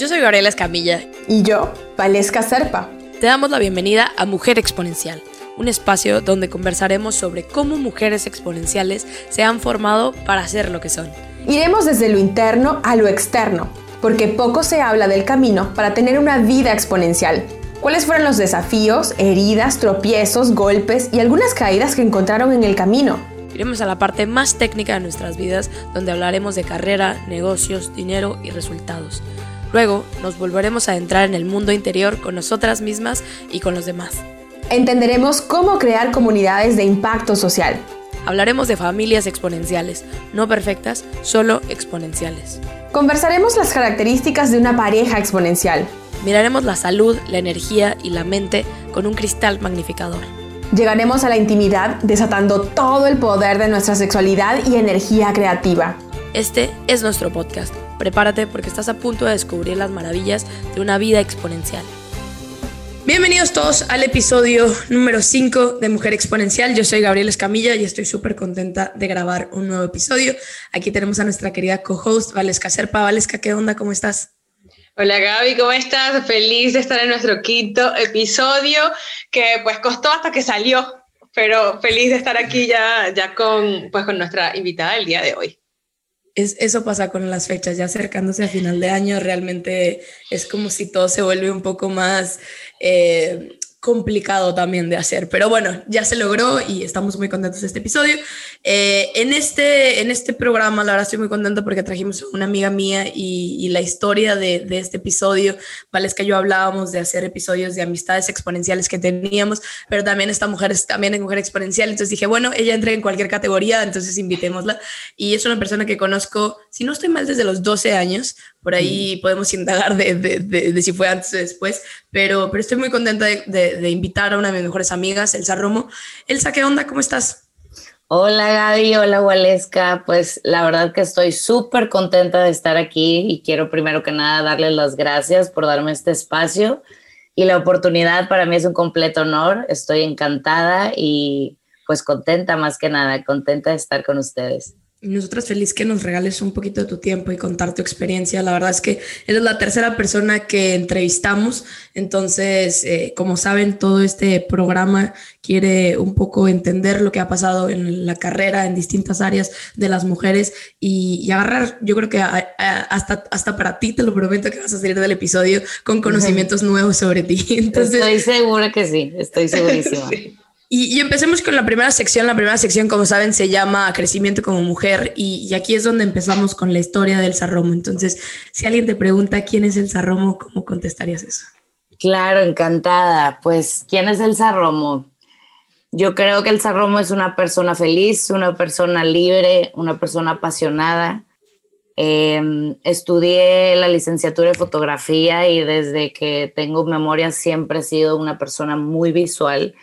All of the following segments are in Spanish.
Yo soy Gabriela Escamilla. Y yo, Valesca Serpa. Te damos la bienvenida a Mujer Exponencial, un espacio donde conversaremos sobre cómo mujeres exponenciales se han formado para ser lo que son. Iremos desde lo interno a lo externo, porque poco se habla del camino para tener una vida exponencial. ¿Cuáles fueron los desafíos, heridas, tropiezos, golpes y algunas caídas que encontraron en el camino? Iremos a la parte más técnica de nuestras vidas, donde hablaremos de carrera, negocios, dinero y resultados. Luego nos volveremos a entrar en el mundo interior con nosotras mismas y con los demás. Entenderemos cómo crear comunidades de impacto social. Hablaremos de familias exponenciales, no perfectas, solo exponenciales. Conversaremos las características de una pareja exponencial. Miraremos la salud, la energía y la mente con un cristal magnificador. Llegaremos a la intimidad desatando todo el poder de nuestra sexualidad y energía creativa. Este es nuestro podcast. Prepárate porque estás a punto de descubrir las maravillas de una vida exponencial. Bienvenidos todos al episodio número 5 de Mujer Exponencial. Yo soy Gabriel Escamilla y estoy súper contenta de grabar un nuevo episodio. Aquí tenemos a nuestra querida co-host Valesca Serpa. Valesca, ¿qué onda? ¿Cómo estás? Hola Gaby, ¿cómo estás? Feliz de estar en nuestro quinto episodio que pues costó hasta que salió, pero feliz de estar aquí ya, ya con, pues, con nuestra invitada del día de hoy es, eso pasa con las fechas, ya acercándose a final de año, realmente es como si todo se vuelve un poco más eh, complicado también de hacer, pero bueno, ya se logró y estamos muy contentos de este episodio. Eh, en, este, en este programa, la verdad estoy muy contenta porque trajimos a una amiga mía y, la historia de, de, este episodio, vale, que yo hablábamos de hacer episodios de amistades exponenciales que teníamos, pero también esta mujer es también es mujer exponencial, entonces dije, bueno, ella entra en cualquier categoría, entonces invitémosla. Y es una persona que conozco, si no estoy mal, desde los 12 años, por ahí mm. podemos indagar de, de, de, si fue antes o después, pero, pero estoy muy contenta de, invitar a una de mis mejores amigas, Elsa Romo. Elsa, ¿qué onda? ¿Cómo estás? Hola Gaby, hola Waleska. Pues la verdad que estoy súper contenta de estar aquí y quiero primero que nada darles las gracias por darme este espacio y la oportunidad para mí es un completo honor. Estoy encantada y pues contenta más que nada, contenta de estar con ustedes. Y nosotras feliz que nos regales un poquito de tu tiempo y contar tu experiencia. La verdad es que eres la tercera persona que entrevistamos. Entonces, eh, como saben, todo este programa quiere un poco entender lo que ha pasado en la carrera en distintas áreas de las mujeres y, agarrar, yo creo que hasta, hasta para ti te lo prometo que vas a salir del episodio con conocimientos nuevos sobre ti. Entonces, estoy segura que sí, estoy segurísima. Y, empecemos con la primera sección. La primera sección, como saben, se llama Crecimiento como Mujer y, aquí es donde empezamos con la historia del Sarromo. Entonces, si alguien te pregunta quién es el Sarromo, ¿cómo contestarías eso? Claro, encantada. Pues, ¿quién es el Sarromo? Yo creo que el Sarromo es una persona feliz, una persona libre, una persona apasionada. Em, estudié la licenciatura de fotografía y desde que tengo memoria siempre he sido una persona muy visual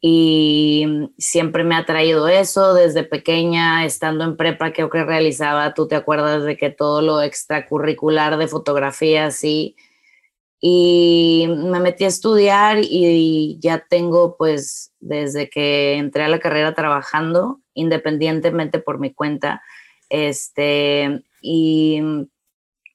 y siempre me ha traído eso desde pequeña, estando en prepa, creo que realizaba, tú te acuerdas de que todo lo extracurricular de fotografía, sí, y me metí a estudiar y ya tengo pues desde que entré a la carrera trabajando independientemente por mi cuenta, este, y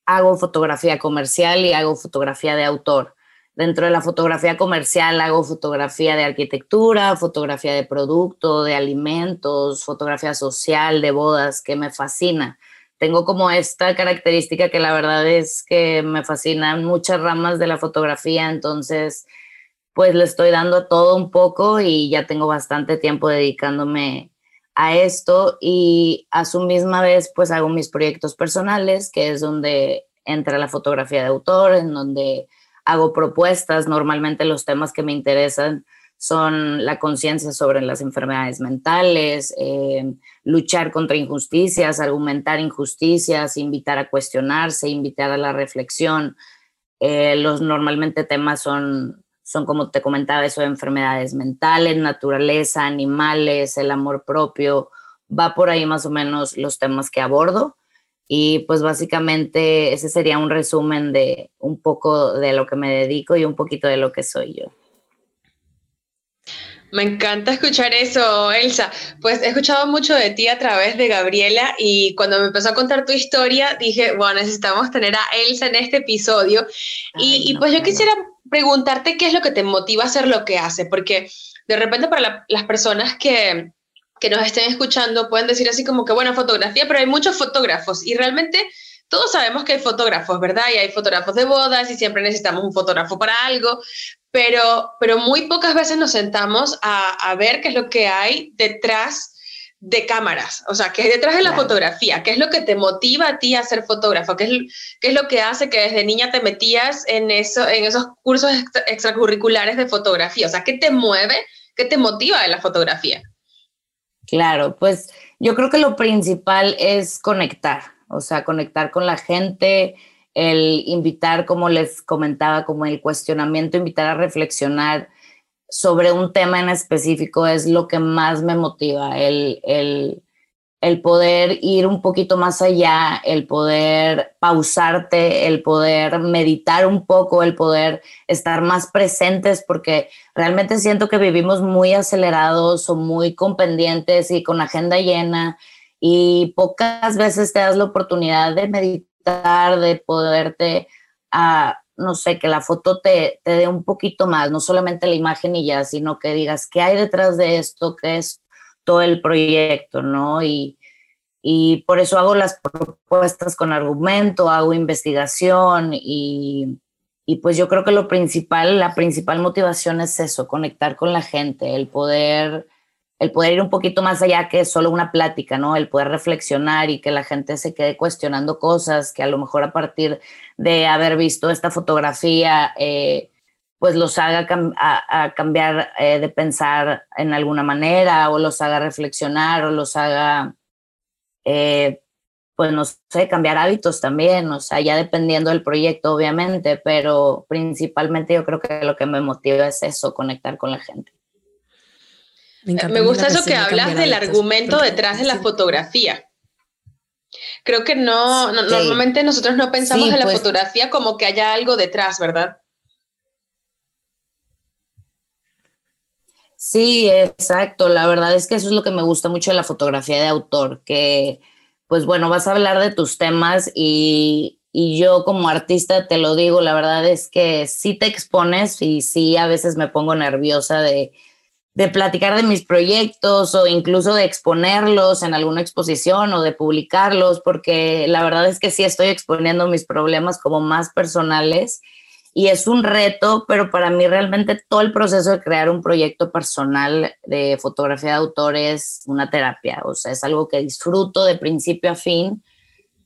hago fotografía comercial y hago fotografía de autor. Dentro de la fotografía comercial hago fotografía de arquitectura, fotografía de producto, de alimentos, fotografía social, de bodas, que me fascina. Tengo como esta característica que la verdad es que me fascinan muchas ramas de la fotografía, entonces pues le estoy dando todo un poco y ya tengo bastante tiempo dedicándome a esto y a su misma vez pues hago mis proyectos personales, que es donde entra la fotografía de autor, en donde hago propuestas. Normalmente los temas que me interesan son la conciencia sobre las enfermedades mentales, eh, luchar contra injusticias, argumentar injusticias, invitar a cuestionarse, invitar a la reflexión. Eh, los normalmente temas son, son, como te comentaba, eso de enfermedades mentales, naturaleza, animales, el amor propio. Va por ahí más o menos los temas que abordo. Y pues básicamente ese sería un resumen de un poco de lo que me dedico y un poquito de lo que soy yo. Me encanta escuchar eso, Elsa. Pues he escuchado mucho de ti a través de Gabriela y cuando me empezó a contar tu historia dije, bueno, necesitamos tener a Elsa en este episodio. y, pues yo quisiera preguntarte qué es lo que te motiva a hacer lo que hace, porque de repente para las personas que, que nos estén escuchando pueden decir así como que, bueno, fotografía, pero hay muchos fotógrafos y realmente todos sabemos que hay fotógrafos, ¿verdad? Y hay fotógrafos de bodas y siempre necesitamos un fotógrafo para algo, pero, pero muy pocas veces nos sentamos a, ver qué es lo que hay detrás de cámaras, o sea, qué hay detrás de la fotografía, qué es lo que te motiva a ti a ser fotógrafo, qué es, qué es lo que hace que desde niña te metías en, eso, en esos cursos extracurriculares de fotografía, o sea, qué te mueve, qué te motiva de la fotografía. Claro, pues yo creo que lo principal es conectar, o sea, conectar con la gente, el invitar, como les comentaba, como el cuestionamiento, invitar a reflexionar sobre un tema en específico es lo que más me motiva, el, el, el poder ir un poquito más allá, el poder pausarte, el poder meditar un poco, el poder estar más presentes, porque realmente siento que vivimos muy acelerados o muy con pendientes y con agenda llena y pocas veces te das la oportunidad de meditar de poderte, a, no sé, que la foto te, te dé un poquito más, no solamente la imagen y ya, sino que digas qué hay detrás de esto, qué es todo el proyecto, ¿no? Y, y por eso hago las propuestas con argumento, hago investigación y, y, pues yo creo que lo principal, la principal motivación es eso, conectar con la gente, el poder el poder ir un poquito más allá que solo una plática, ¿no? El poder reflexionar y que la gente se quede cuestionando cosas que a lo mejor a partir de haber visto esta fotografía, eh, pues los haga a, cambiar eh, de pensar en alguna manera o los haga reflexionar o los haga, eh, pues no sé, cambiar hábitos también, o sea, ya dependiendo del proyecto, obviamente, pero principalmente yo creo que lo que me motiva es eso, conectar con la gente. Me, gusta eso que hablas del argumento detrás de la fotografía. Creo que no, normalmente nosotros no pensamos en la pues. fotografía como que haya algo detrás, ¿verdad? Sí, exacto. La verdad es que eso es lo que me gusta mucho de la fotografía de autor, que pues bueno, vas a hablar de tus temas y, y yo como artista te lo digo, la verdad es que sí te expones y sí a veces me pongo nerviosa de, de platicar de mis proyectos o incluso de exponerlos en alguna exposición o de publicarlos, porque la verdad es que sí estoy exponiendo mis problemas como más personales y es un reto, pero para mí realmente todo el proceso de crear un proyecto personal de fotografía de autor es una terapia, o sea, es algo que disfruto de principio a fin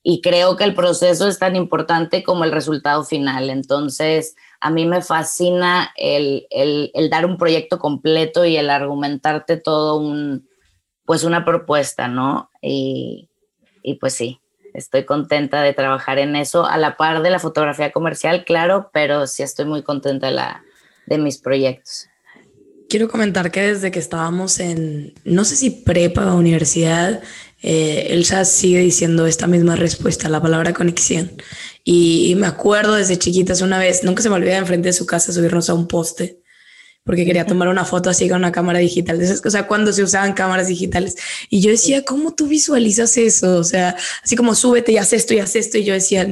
y creo que el proceso es tan importante como el resultado final. Entonces, a mí me fascina el, dar un proyecto completo y el argumentarte todo un, pues una propuesta, ¿no? Y, pues sí, estoy contenta de trabajar en eso, a la par de la fotografía comercial, claro, pero sí estoy muy contenta de, la, de mis proyectos. Quiero comentar que desde que estábamos en, no sé si prepa o universidad, eh, Elsa sigue diciendo esta misma respuesta, la palabra conexión. Y, me acuerdo desde chiquitas una vez, nunca se me olvida enfrente de su casa subirnos a un poste porque quería tomar una foto así con una cámara digital. O sea, cuando se usaban cámaras digitales. Y yo decía, ¿cómo tú visualizas eso? O sea, así como súbete y haz esto y haz esto. Y yo decía,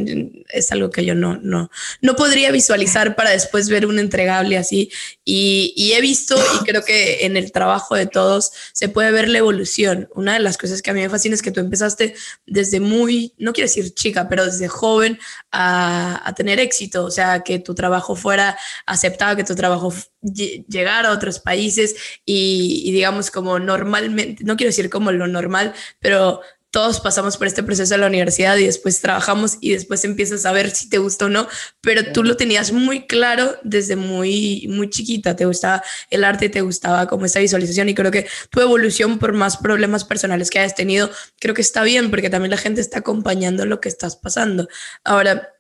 es algo que yo no, no, no podría visualizar para después ver un entregable así. Y, y he visto, y creo que en el trabajo de todos se puede ver la evolución. Una de las cosas que a mí me fascina es que tú empezaste desde muy, no quiero decir chica, pero desde joven a, a tener éxito. O sea, que tu trabajo fuera aceptado, que tu trabajo llegar a otros países y, digamos como normalmente, no quiero decir como lo normal, pero todos pasamos por este proceso de la universidad y después trabajamos y después empiezas a ver si te gusta o no, pero tú lo tenías muy claro desde muy, muy chiquita, te gustaba el arte, te gustaba como esta visualización y creo que tu evolución por más problemas personales que hayas tenido, creo que está bien porque también la gente está acompañando lo que estás pasando. Ahora,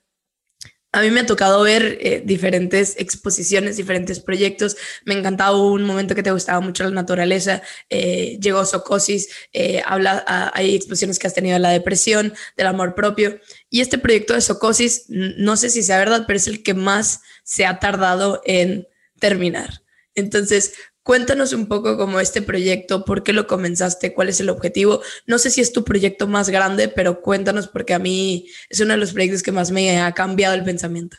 a mí me ha tocado ver eh, diferentes exposiciones, diferentes proyectos. Me encantaba un momento que te gustaba mucho la naturaleza. Eh, llegó Socosis, eh, habla, hay exposiciones que has tenido de la depresión, del amor propio. Y este proyecto de Socosis, no sé si sea verdad, pero es el que más se ha tardado en terminar. Entonces, Cuéntanos un poco cómo este proyecto, por qué lo comenzaste, cuál es el objetivo. No sé si es tu proyecto más grande, pero cuéntanos porque a mí es uno de los proyectos que más me ha cambiado el pensamiento.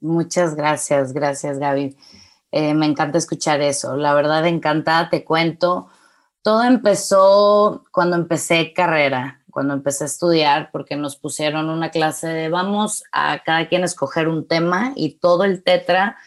Muchas gracias, gracias Gaby. Eh, me encanta escuchar eso. La verdad, encantada, te cuento. Todo empezó cuando empecé carrera, cuando empecé a estudiar, porque nos pusieron una clase de vamos a cada quien escoger un tema y todo el tetra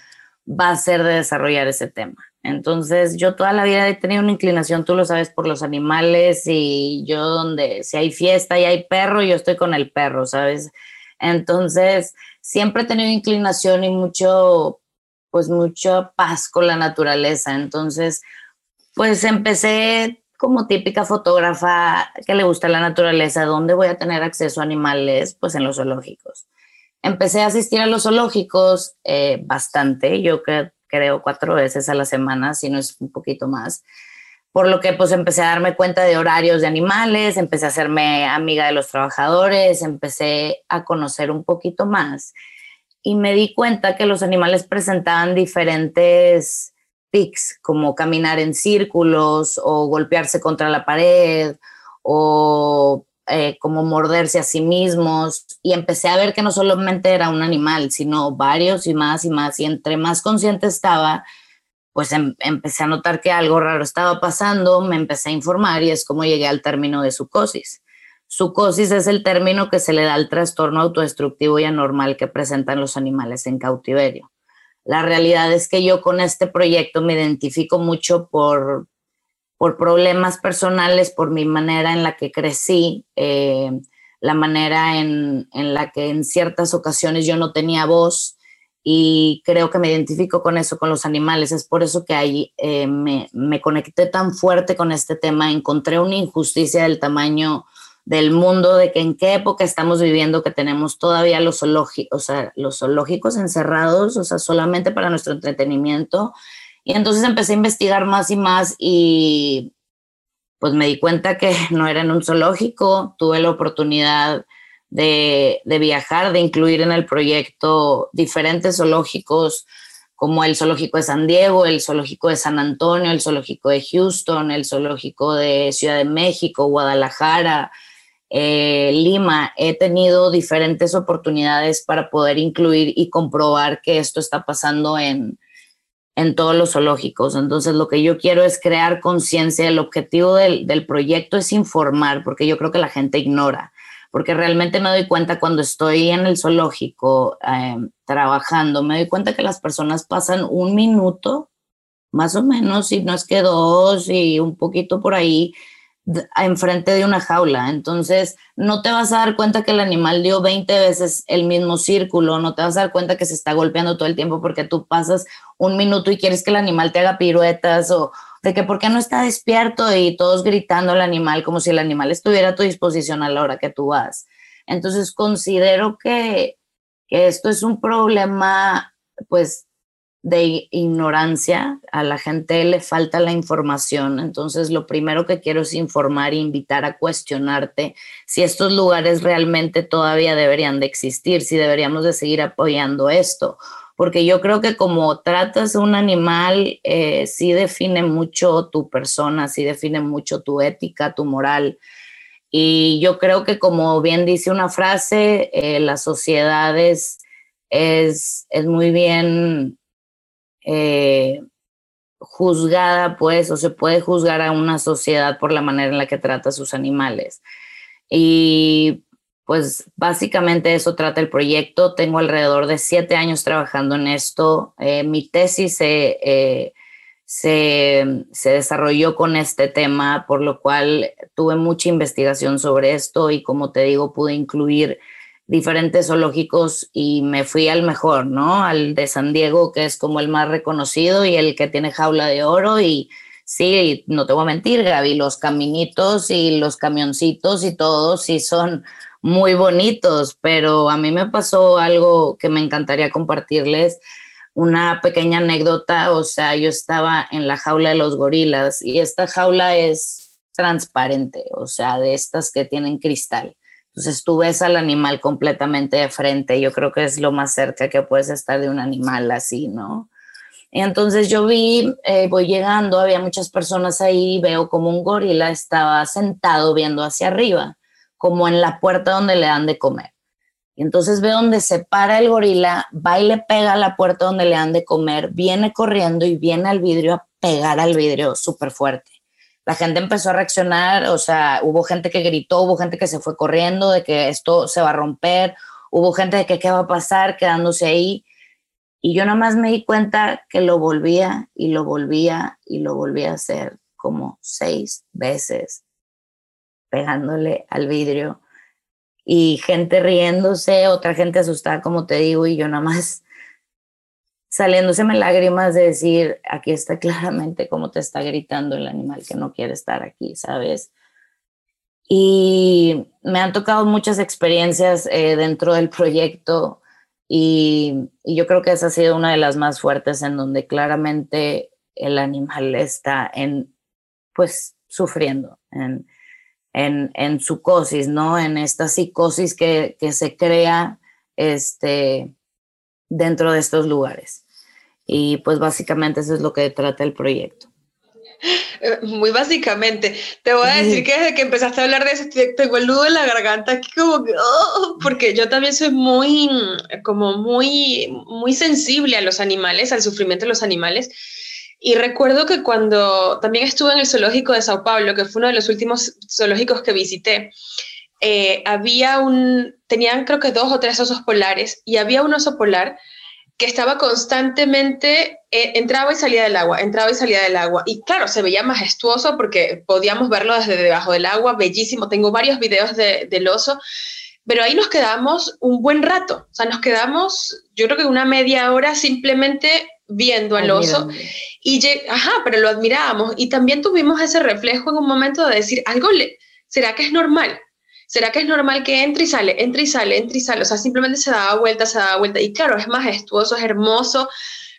va a ser de desarrollar ese tema. Entonces, yo toda la vida he tenido una inclinación, tú lo sabes, por los animales y yo donde si hay fiesta y hay perro, yo estoy con el perro, ¿sabes? Entonces, siempre he tenido inclinación y mucho, pues mucha paz con la naturaleza. Entonces, pues empecé como típica fotógrafa que le gusta la naturaleza, ¿dónde voy a tener acceso a animales? Pues en los zoológicos. Empecé a asistir a los zoológicos eh, bastante, yo creo creo, cuatro veces a la semana, si no es un poquito más. Por lo que pues empecé a darme cuenta de horarios de animales, empecé a hacerme amiga de los trabajadores, empecé a conocer un poquito más y me di cuenta que los animales presentaban diferentes tics, como caminar en círculos o golpearse contra la pared o eh, como morderse a sí mismos y empecé a ver que no solamente era un animal, sino varios y más y más y entre más consciente estaba, pues em, empecé a notar que algo raro estaba pasando, me empecé a informar y es como llegué al término de psicosis. Psicosis es el término que se le da al trastorno autodestructivo y anormal que presentan los animales en cautiverio. La realidad es que yo con este proyecto me identifico mucho por, por problemas personales, por mi manera en la que crecí, eh, la manera en, la que en ciertas ocasiones yo no tenía voz y creo que me identifico con eso, con los animales. Es por eso que ahí eh, me, me, conecté tan fuerte con este tema, encontré una injusticia del tamaño del mundo, de que en qué época estamos viviendo, que tenemos todavía los, o sea, los zoológicos encerrados, o sea, solamente para nuestro entretenimiento y entonces empecé a investigar más y más y pues me di cuenta que no era en un zoológico, tuve la oportunidad de, viajar, de incluir en el proyecto diferentes zoológicos como el zoológico de San Diego, el zoológico de San Antonio, el zoológico de Houston, el zoológico de Ciudad de México, Guadalajara, eh, Lima. He tenido diferentes oportunidades para poder incluir y comprobar que esto está pasando en, en todos los zoológicos. Entonces, lo que yo quiero es crear conciencia. El objetivo del, proyecto es informar, porque yo creo que la gente ignora, porque realmente me doy cuenta cuando estoy en el zoológico em, trabajando, me doy cuenta que las personas pasan un minuto, más o menos, si no es que dos y un poquito por ahí, enfrente de una jaula. Entonces, no te vas a dar cuenta que el animal dio 20 veces el mismo círculo, no te vas a dar cuenta que se está golpeando todo el tiempo porque tú pasas un minuto y quieres que el animal te haga piruetas o de que por qué no está despierto y todos gritando al animal como si el animal estuviera a tu disposición a la hora que tú vas. Entonces, considero que, que esto es un problema, pues, de ignorancia, a la gente le falta la información, entonces lo primero que quiero es informar e invitar a cuestionarte si estos lugares realmente todavía deberían de existir, si deberíamos de seguir apoyando esto, porque yo creo que como tratas un animal, eh, sí define mucho tu persona, sí define mucho tu ética, tu moral. Y yo creo que como bien dice una frase, eh, la sociedad es, es, es muy bien eh, juzgada, pues, o se puede juzgar a una sociedad por la manera en la que trata a sus animales. Y pues básicamente eso trata el proyecto. Tengo alrededor de siete años trabajando en esto. Eh, mi tesis eh, se, se, desarrolló con este tema, por lo cual tuve mucha investigación sobre esto y como te digo, pude incluir diferentes zoológicos y me fui al mejor, ¿no? Al de San Diego, que es como el más reconocido y el que tiene jaula de oro y sí, no te voy a mentir, Gaby, los caminitos y los camioncitos y todos sí son muy bonitos, pero a mí me pasó algo que me encantaría compartirles, una pequeña anécdota, o sea, yo estaba en la jaula de los gorilas y esta jaula es transparente, o sea, de estas que tienen cristal. Entonces tú ves al animal completamente de frente. Yo creo que es lo más cerca que puedes estar de un animal así, ¿no? Y entonces yo vi, eh, voy llegando, había muchas personas ahí, veo como un gorila estaba sentado viendo hacia arriba, como en la puerta donde le dan de comer. Y entonces veo donde se para el gorila, va y le pega a la puerta donde le dan de comer, viene corriendo y viene al vidrio a pegar al vidrio súper fuerte. La gente empezó a reaccionar, o sea, hubo gente que gritó, hubo gente que se fue corriendo de que esto se va a romper, hubo gente de que qué va a pasar quedándose ahí. Y yo nada más me di cuenta que lo volvía y lo volvía y lo volvía a hacer como seis veces, pegándole al vidrio. Y gente riéndose, otra gente asustada, como te digo, y yo nada más saliéndoseme lágrimas de decir, aquí está claramente cómo te está gritando el animal que no quiere estar aquí, ¿sabes? Y me han tocado muchas experiencias eh, dentro del proyecto y, yo creo que esa ha sido una de las más fuertes en donde claramente el animal está en, pues, sufriendo, en, en, en psicosis, ¿no? En esta psicosis que, que se crea este, dentro de estos lugares. Y pues básicamente eso es lo que trata el proyecto. Eh, muy básicamente, te voy a decir que desde que empezaste a hablar de eso, tengo el nudo en la garganta aquí como que, oh, porque yo también soy muy, como muy, muy sensible a los animales, al sufrimiento de los animales. Y recuerdo que cuando también estuve en el zoológico de Sao Paulo, que fue uno de los últimos zoológicos que visité, eh, había un, tenían creo que dos o tres osos polares y había un oso polar que estaba constantemente, eh, entraba y salía del agua, entraba y salía del agua. Y claro, se veía majestuoso porque podíamos verlo desde debajo del agua, bellísimo. Tengo varios videos de, del oso, pero ahí nos quedamos un buen rato. O sea, nos quedamos, yo creo que una media hora simplemente viendo al oso. Y, ajá, pero lo admirábamos. Y también tuvimos ese reflejo en un momento de decir, algo le, ¿será que es normal? ¿Será que es normal que entre y sale, entre y sale, entre y sale? O sea, simplemente se daba vuelta, se daba vuelta. Y claro, es majestuoso, es hermoso,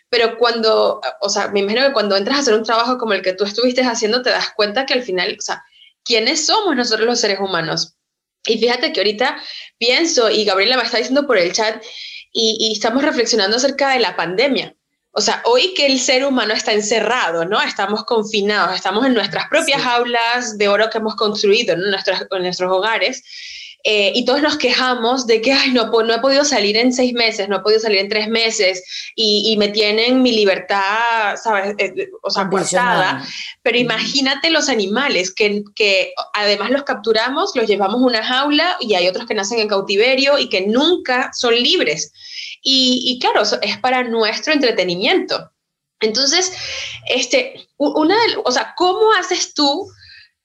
pero cuando, o sea, me imagino que cuando entras a hacer un trabajo como el que tú estuviste haciendo, te das cuenta que al final, o sea, ¿quiénes somos nosotros los seres humanos? Y fíjate que ahorita pienso, y Gabriela me está diciendo por el chat, y, y estamos reflexionando acerca de la pandemia. O sea, hoy que el ser humano está encerrado, ¿no? Estamos confinados, estamos en nuestras propias aulas de oro que hemos construido en, en nuestros hogares. Eh, y todos nos quejamos de que, ay, no, no he podido salir en seis meses, no he podido salir en tres meses y, y me tienen mi libertad, ¿sabes? Eh, o sea, cortada. Pero imagínate los animales que, que además los capturamos, los llevamos a una jaula y hay otros que nacen en cautiverio y que nunca son libres. Y, claro, es para nuestro entretenimiento. Entonces, este, una o sea, ¿cómo haces tú?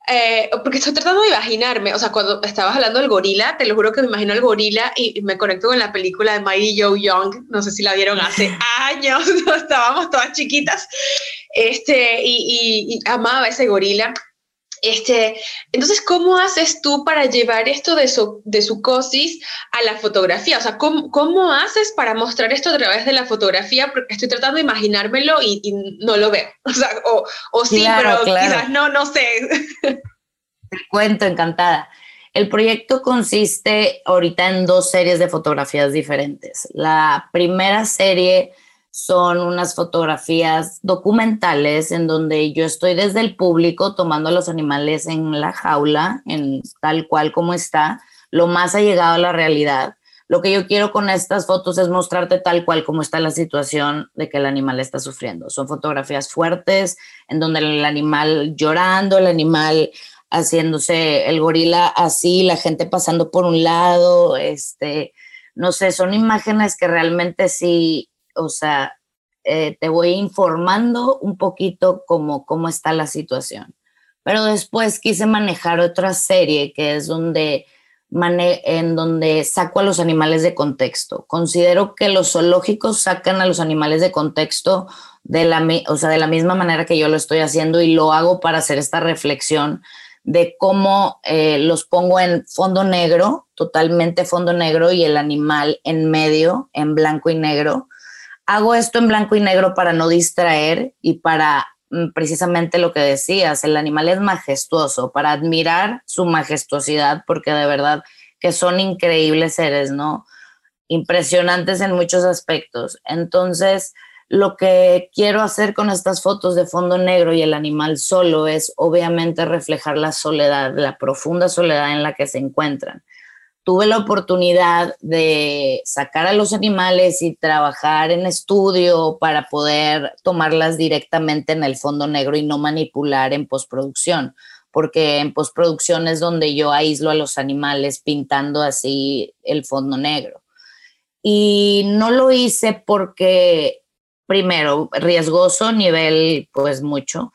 Eh, porque estoy tratando de imaginarme, o sea, cuando estabas hablando del gorila, te lo juro que me imagino el gorila y me conecto con la película de Mighty Joe Young, no sé si la vieron hace años, estábamos todas chiquitas, este, y, y amaba ese gorila. Este, entonces, ¿cómo haces tú para llevar esto de su, de su cosis a la fotografía? O sea, ¿cómo, ¿cómo, haces para mostrar esto a través de la fotografía? Porque estoy tratando de imaginármelo y, no lo veo. O sea, o, o sí, pero quizás no, no sé. Te cuento, encantada. El proyecto consiste ahorita en dos series de fotografías diferentes. La primera serie son unas fotografías documentales en donde yo estoy desde el público tomando a los animales en la jaula, en tal cual como está, lo más allegado a la realidad. Lo que yo quiero con estas fotos es mostrarte tal cual como está la situación de que el animal está sufriendo. Son fotografías fuertes en donde el animal llorando, el animal haciéndose el gorila así, la gente pasando por un lado, este, no sé, son imágenes que realmente sí o sea, eh, te voy informando un poquito cómo, cómo está la situación. Pero después quise manejar otra serie que es donde en donde saco a los animales de contexto. Considero que los zoológicos sacan a los animales de contexto de la, o sea, de la misma manera que yo lo estoy haciendo y lo hago para hacer esta reflexión de cómo eh, los pongo en fondo negro, totalmente fondo negro, y el animal en medio, en blanco y negro, hago esto en blanco y negro para no distraer y para mm, precisamente lo que decías, el animal es majestuoso, para admirar su majestuosidad, porque de verdad que son increíbles seres, ¿no? Impresionantes en muchos aspectos. Entonces, lo que quiero hacer con estas fotos de fondo negro y el animal solo es obviamente reflejar la soledad, la profunda soledad en la que se encuentran. Tuve la oportunidad de sacar a los animales y trabajar en estudio para poder tomarlas directamente en el fondo negro y no manipular en postproducción, porque en postproducción es donde yo aíslo a los animales pintando así el fondo negro. Y no lo hice porque primero, riesgoso, nivel pues mucho.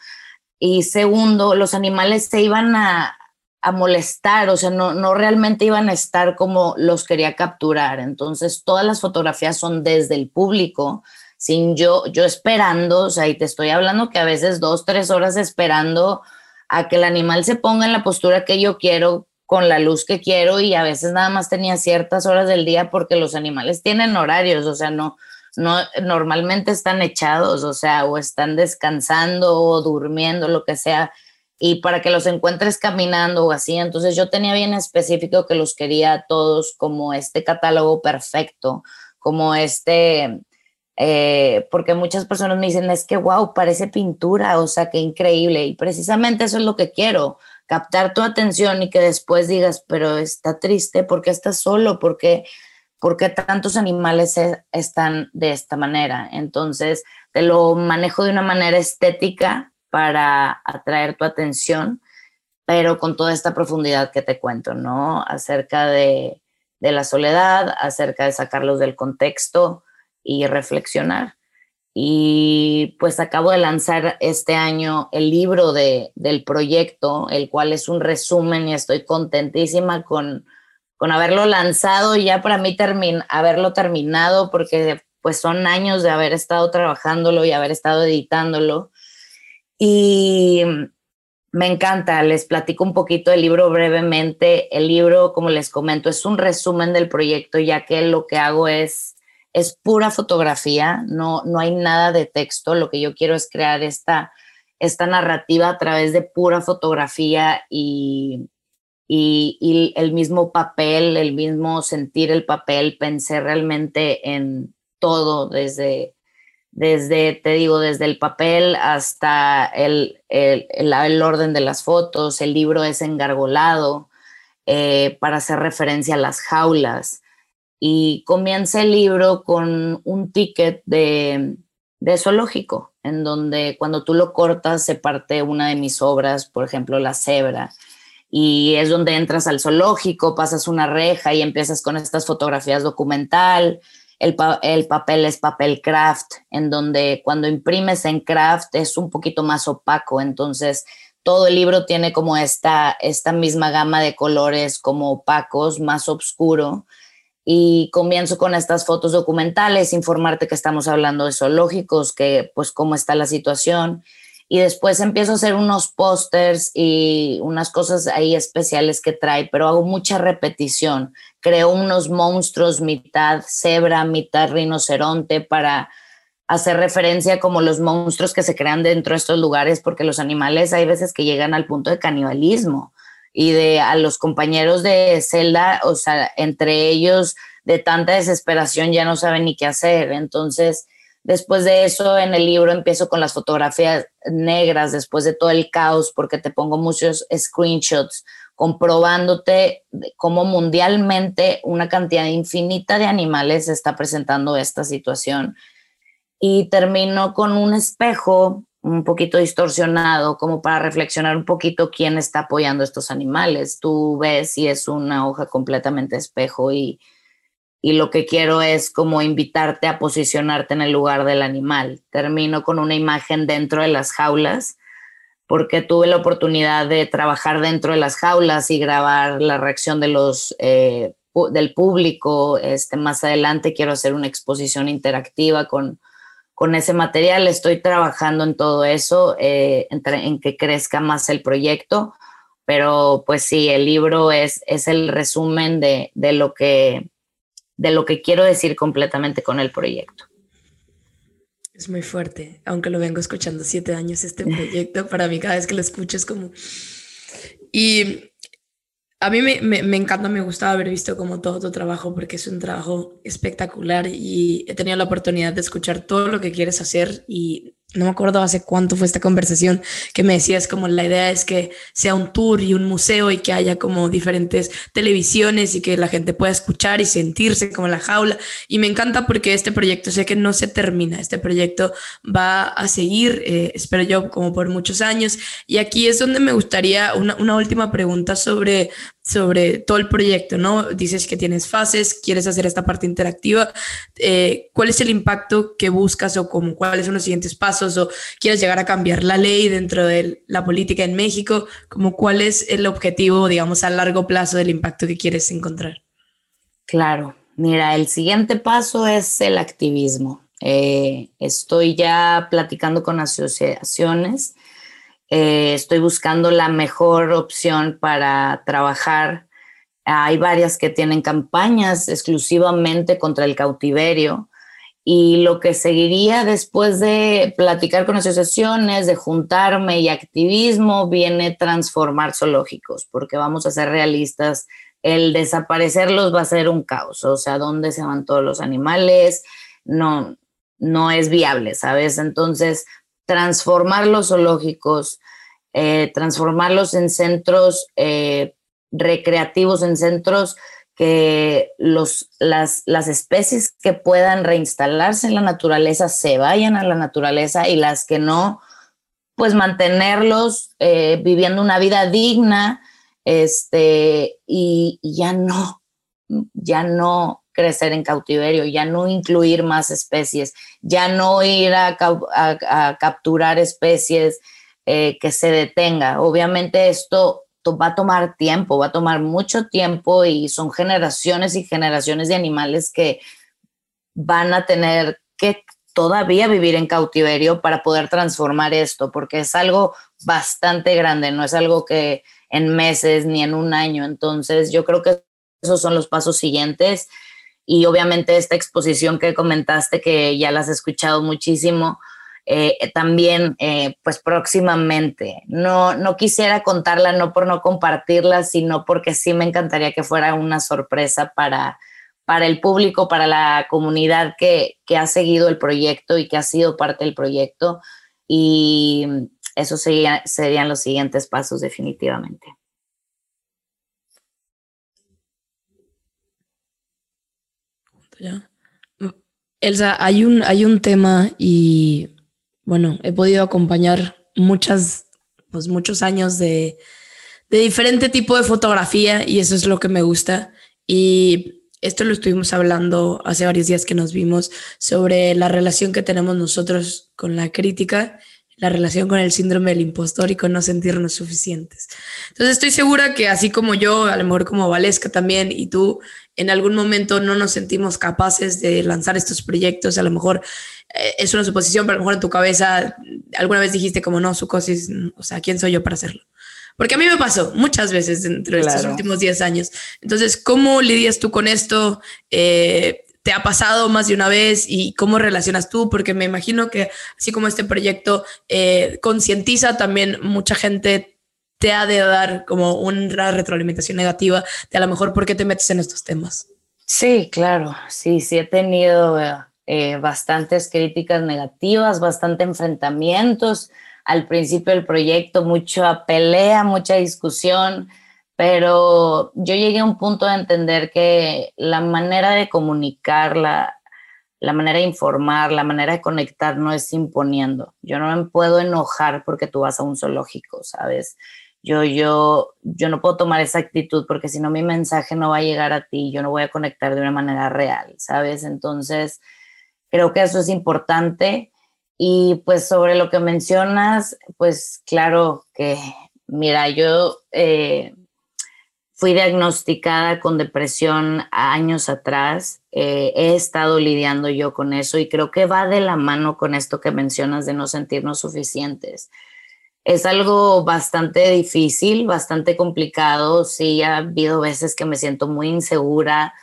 Y segundo, los animales se iban a, molestar, o sea, no, no realmente iban a estar como los quería capturar. Entonces, todas las fotografías son desde el público, sin yo, yo esperando, o sea, y te estoy hablando que a veces dos, tres horas esperando a que el animal se ponga en la postura que yo quiero, con la luz que quiero, y a veces nada más tenía ciertas horas del día porque los animales tienen horarios, o sea, no, no, normalmente están echados, o sea, o están descansando o durmiendo, lo que sea, y para que los encuentres caminando o así. Entonces yo tenía bien específico que los quería todos como este catálogo perfecto, como este, eh, porque muchas personas me dicen, es que, wow, parece pintura, o sea, qué increíble. Y precisamente eso es lo que quiero, captar tu atención y que después digas, pero está triste, porque estás solo? ¿por qué tantos animales están de esta manera? Entonces, te lo manejo de una manera estética para atraer tu atención, pero con toda esta profundidad que te cuento, ¿no? Acerca de, la soledad, acerca de sacarlos del contexto y reflexionar. Y pues acabo de lanzar este año el libro de, del proyecto, el cual es un resumen y estoy contentísima con, con haberlo lanzado y ya para mí termin haberlo terminado porque pues son años de haber estado trabajándolo y haber estado editándolo. Y me encanta, les platico un poquito del libro brevemente. El libro, como les comento, es un resumen del proyecto, ya que lo que hago es, es pura fotografía, no, no hay nada de texto. Lo que yo quiero es crear esta, esta narrativa a través de pura fotografía y, y, el mismo papel, el mismo sentir el papel, pensé realmente en todo, desde, desde te digo, desde el papel hasta el, el, el, orden de las fotos, el libro es engargolado eh, para hacer referencia a las jaulas. Y comienza el libro con un ticket de, de zoológico, en donde cuando tú lo cortas se parte una de mis obras, por ejemplo, La Cebra y es donde entras al zoológico, pasas una reja y empiezas con estas fotografías documental. El, el, papel es papel craft, en donde cuando imprimes en craft es un poquito más opaco, entonces todo el libro tiene como esta, esta misma gama de colores como opacos, más oscuro. Y comienzo con estas fotos documentales, informarte que estamos hablando de zoológicos, que pues cómo está la situación y después empiezo a hacer unos pósters y unas cosas ahí especiales que trae, pero hago mucha repetición. Creo unos monstruos mitad cebra, mitad rinoceronte para hacer referencia como los monstruos que se crean dentro de estos lugares, porque los animales hay veces que llegan al punto de canibalismo y de a los compañeros de celda, o sea, entre ellos de tanta desesperación ya no saben ni qué hacer. Entonces, Después de eso, en el libro empiezo con las fotografías negras, después de todo el caos, porque te pongo muchos screenshots comprobándote cómo mundialmente una cantidad infinita de animales está presentando esta situación. Y termino con un espejo un poquito distorsionado, como para reflexionar un poquito quién está apoyando a estos animales. Tú ves y es una hoja completamente espejo y, y lo que quiero es como invitarte a posicionarte en el lugar del animal. Termino con una imagen dentro de las jaulas, porque tuve la oportunidad de trabajar dentro de las jaulas y grabar la reacción de los, eh, del público. Este, más adelante quiero hacer una exposición interactiva con, con ese material. Estoy trabajando en todo eso, eh, en, que crezca más el proyecto. Pero pues sí, el libro es, es el resumen de, de lo que de lo que quiero decir completamente con el proyecto. Es muy fuerte, aunque lo vengo escuchando siete años este proyecto, para mí cada vez que lo escucho es como... Y a mí me, me, me, encanta, me gustaba haber visto como todo tu trabajo porque es un trabajo espectacular y he tenido la oportunidad de escuchar todo lo que quieres hacer y no me acuerdo hace cuánto fue esta conversación que me decías como la idea es que sea un tour y un museo y que haya como diferentes televisiones y que la gente pueda escuchar y sentirse como la jaula. Y me encanta porque este proyecto sé que no se termina, este proyecto va a seguir, eh, espero yo, como por muchos años. Y aquí es donde me gustaría una, una última pregunta sobre sobre todo el proyecto, ¿no? Dices que tienes fases, quieres hacer esta parte interactiva. Eh, ¿Cuál es el impacto que buscas o como, cuáles son los siguientes pasos o quieres llegar a cambiar la ley dentro de la política en México? Como, ¿Cuál es el objetivo, digamos, a largo plazo del impacto que quieres encontrar? Claro, mira, el siguiente paso es el activismo. Eh, estoy ya platicando con asociaciones eh, estoy buscando la mejor opción para trabajar. Hay varias que tienen campañas exclusivamente contra el cautiverio y lo que seguiría después de platicar con asociaciones, de juntarme y activismo, viene transformar zoológicos, porque vamos a ser realistas, el desaparecerlos va a ser un caos, o sea, ¿dónde se van todos los animales? No, no es viable, ¿sabes? Entonces, transformar los zoológicos, eh, transformarlos en centros eh, recreativos, en centros que los, las, las especies que puedan reinstalarse en la naturaleza se vayan a la naturaleza y las que no, pues mantenerlos eh, viviendo una vida digna este, y, ya no, ya no crecer en cautiverio, ya no incluir más especies, ya no ir a, capturar especies eh, que se detenga. Obviamente esto va a tomar tiempo, va a tomar mucho tiempo y son generaciones y generaciones de animales que van a tener que todavía vivir en cautiverio para poder transformar esto, porque es algo bastante grande, no es algo que en meses ni en un año. Entonces yo creo que esos son los pasos siguientes y obviamente esta exposición que comentaste, que ya la has escuchado muchísimo, eh, también eh, pues próximamente. No, no quisiera contarla no por no compartirla, sino porque sí me encantaría que fuera una sorpresa para, para el público, para la comunidad que, que ha seguido el proyecto y que ha sido parte del proyecto. Y eso sería, serían los siguientes pasos definitivamente. Elsa, hay un, hay un tema y bueno, he podido acompañar muchas, pues muchos años de, de diferente tipo de fotografía y eso es lo que me gusta. Y esto lo estuvimos hablando hace varios días que nos vimos sobre la relación que tenemos nosotros con la crítica la relación con el síndrome del impostor y con no sentirnos suficientes. Entonces estoy segura que así como yo, a lo mejor como Valesca también y tú, en algún momento no nos sentimos capaces de lanzar estos proyectos, a lo mejor eh, es una suposición, pero a lo mejor en tu cabeza alguna vez dijiste como no, su cosis, o sea, ¿quién soy yo para hacerlo? Porque a mí me pasó muchas veces dentro de estos últimos 10 años. Entonces, ¿cómo lidias tú con esto? Eh, te ha pasado más de una vez y cómo relacionas tú, porque me imagino que así como este proyecto eh, concientiza, también mucha gente te ha de dar como una retroalimentación negativa de a lo mejor por qué te metes en estos temas. Sí, claro, sí, sí he tenido eh, bastantes críticas negativas, bastante enfrentamientos al principio del proyecto, mucha pelea, mucha discusión pero yo llegué a un punto de entender que la manera de comunicar, la, manera de informar, la manera de conectar no es imponiendo. Yo no me puedo enojar porque tú vas a un zoológico, ¿sabes? Yo, yo, yo no puedo tomar esa actitud porque si no mi mensaje no va a llegar a ti, yo no voy a conectar de una manera real, ¿sabes? Entonces, creo que eso es importante. Y pues sobre lo que mencionas, pues claro que, mira, yo eh, Fui diagnosticada con depresión años atrás. Eh, he estado lidiando yo con eso y creo que va de la mano con esto que mencionas de no sentirnos suficientes. Es algo bastante difícil, bastante complicado. Sí, ha habido veces que me siento muy insegura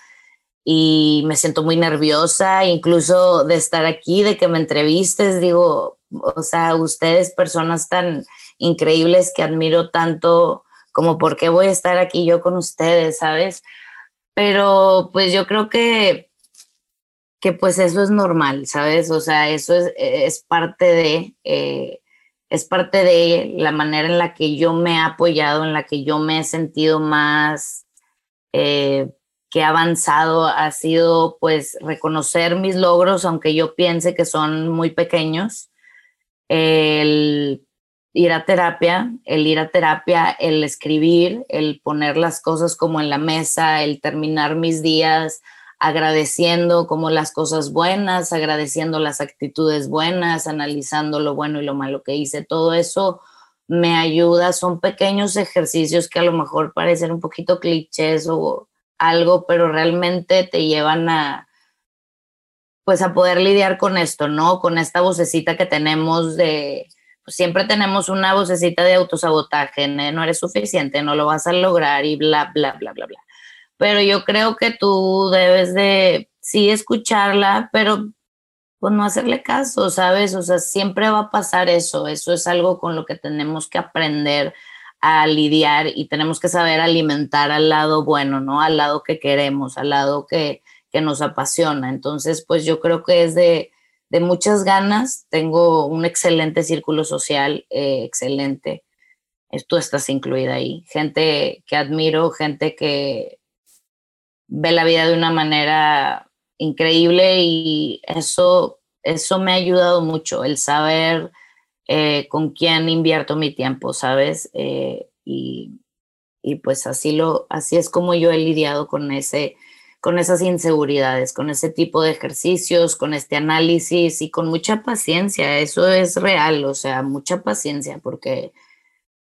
y me siento muy nerviosa, incluso de estar aquí, de que me entrevistes. Digo, o sea, ustedes, personas tan increíbles que admiro tanto, como por qué voy a estar aquí yo con ustedes, ¿sabes? Pero pues yo creo que, que pues eso es normal, ¿sabes? O sea, eso es, es parte de... Eh, es parte de la manera en la que yo me he apoyado, en la que yo me he sentido más eh, que avanzado, ha sido pues reconocer mis logros, aunque yo piense que son muy pequeños, el ir a terapia, el ir a terapia, el escribir, el poner las cosas como en la mesa, el terminar mis días agradeciendo como las cosas buenas, agradeciendo las actitudes buenas, analizando lo bueno y lo malo que hice, todo eso me ayuda, son pequeños ejercicios que a lo mejor parecen un poquito clichés o algo, pero realmente te llevan a pues a poder lidiar con esto, ¿no? Con esta vocecita que tenemos de pues siempre tenemos una vocecita de autosabotaje, no eres suficiente, no lo vas a lograr y bla bla bla bla bla pero yo creo que tú debes de, sí, escucharla, pero pues no hacerle caso, ¿sabes? O sea, siempre va a pasar eso, eso es algo con lo que tenemos que aprender a lidiar y tenemos que saber alimentar al lado bueno, ¿no? Al lado que queremos, al lado que, que nos apasiona. Entonces, pues yo creo que es de, de muchas ganas, tengo un excelente círculo social, eh, excelente. Tú estás incluida ahí. Gente que admiro, gente que ve la vida de una manera increíble y eso, eso me ha ayudado mucho, el saber eh, con quién invierto mi tiempo, ¿sabes? Eh, y, y, pues así, lo, así es como yo he lidiado con, ese, con esas inseguridades, con ese tipo de ejercicios, con este análisis y con mucha paciencia, eso es real, o sea, mucha paciencia porque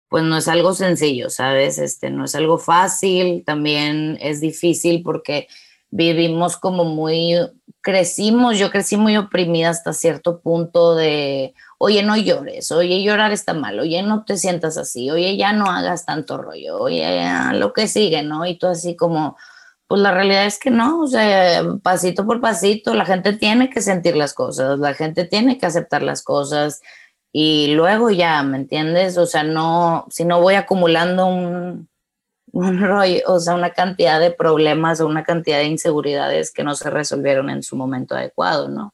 pues no es algo sencillo, ¿sabes? Este, no es algo fácil, también es difícil porque vivimos como muy, crecimos, yo crecí muy oprimida hasta cierto punto de, oye, no llores, oye, llorar está mal, oye, no te sientas así, oye, ya no hagas tanto rollo, oye, lo que sigue, ¿no? Y tú así como, pues la realidad es que no, o sea, pasito por pasito, la gente tiene que sentir las cosas, la gente tiene que aceptar las cosas, y luego ya, ¿me entiendes? O sea, no, si no voy acumulando un, un rollo, o sea, una cantidad de problemas o una cantidad de inseguridades que no se resolvieron en su momento adecuado, ¿no?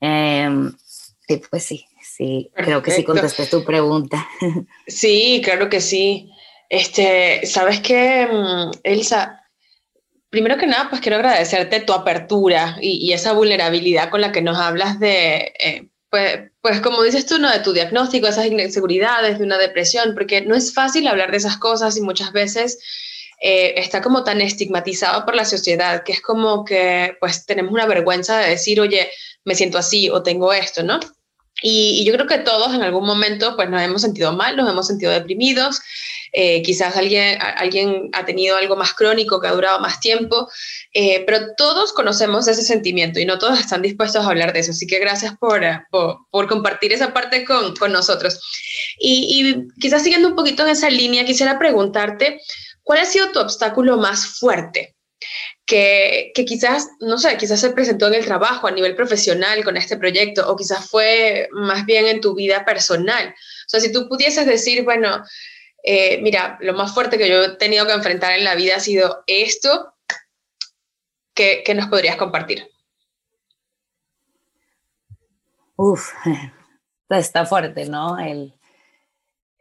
Eh, sí, pues sí, sí, creo que sí contesté tu pregunta. Sí, claro que sí. Este, ¿sabes qué, mm, Elsa? Primero que nada, pues quiero agradecerte tu apertura y, y esa vulnerabilidad con la que nos hablas de, eh, pues, pues como dices tú, ¿no? De tu diagnóstico, esas inseguridades, de una depresión, porque no es fácil hablar de esas cosas y muchas veces eh, está como tan estigmatizado por la sociedad, que es como que pues tenemos una vergüenza de decir, oye, me siento así o tengo esto, ¿no? Y, yo creo que todos en algún momento pues nos hemos sentido mal, nos hemos sentido deprimidos, eh, quizás alguien, alguien ha tenido algo más crónico que ha durado más tiempo, eh, pero todos conocemos ese sentimiento y no todos están dispuestos a hablar de eso. Así que gracias por, eh, por, compartir esa parte con, con nosotros. Y, y quizás siguiendo un poquito en esa línea, quisiera preguntarte, ¿cuál ha sido tu obstáculo más fuerte? Que, quizás, no sé, quizás se presentó en el trabajo a nivel profesional con este proyecto o quizás fue más bien en tu vida personal. O sea, si tú pudieses decir, bueno, eh, mira, lo más fuerte que yo he tenido que enfrentar en la vida ha sido esto, ¿qué, nos podrías compartir? Uf, está fuerte, ¿no? El,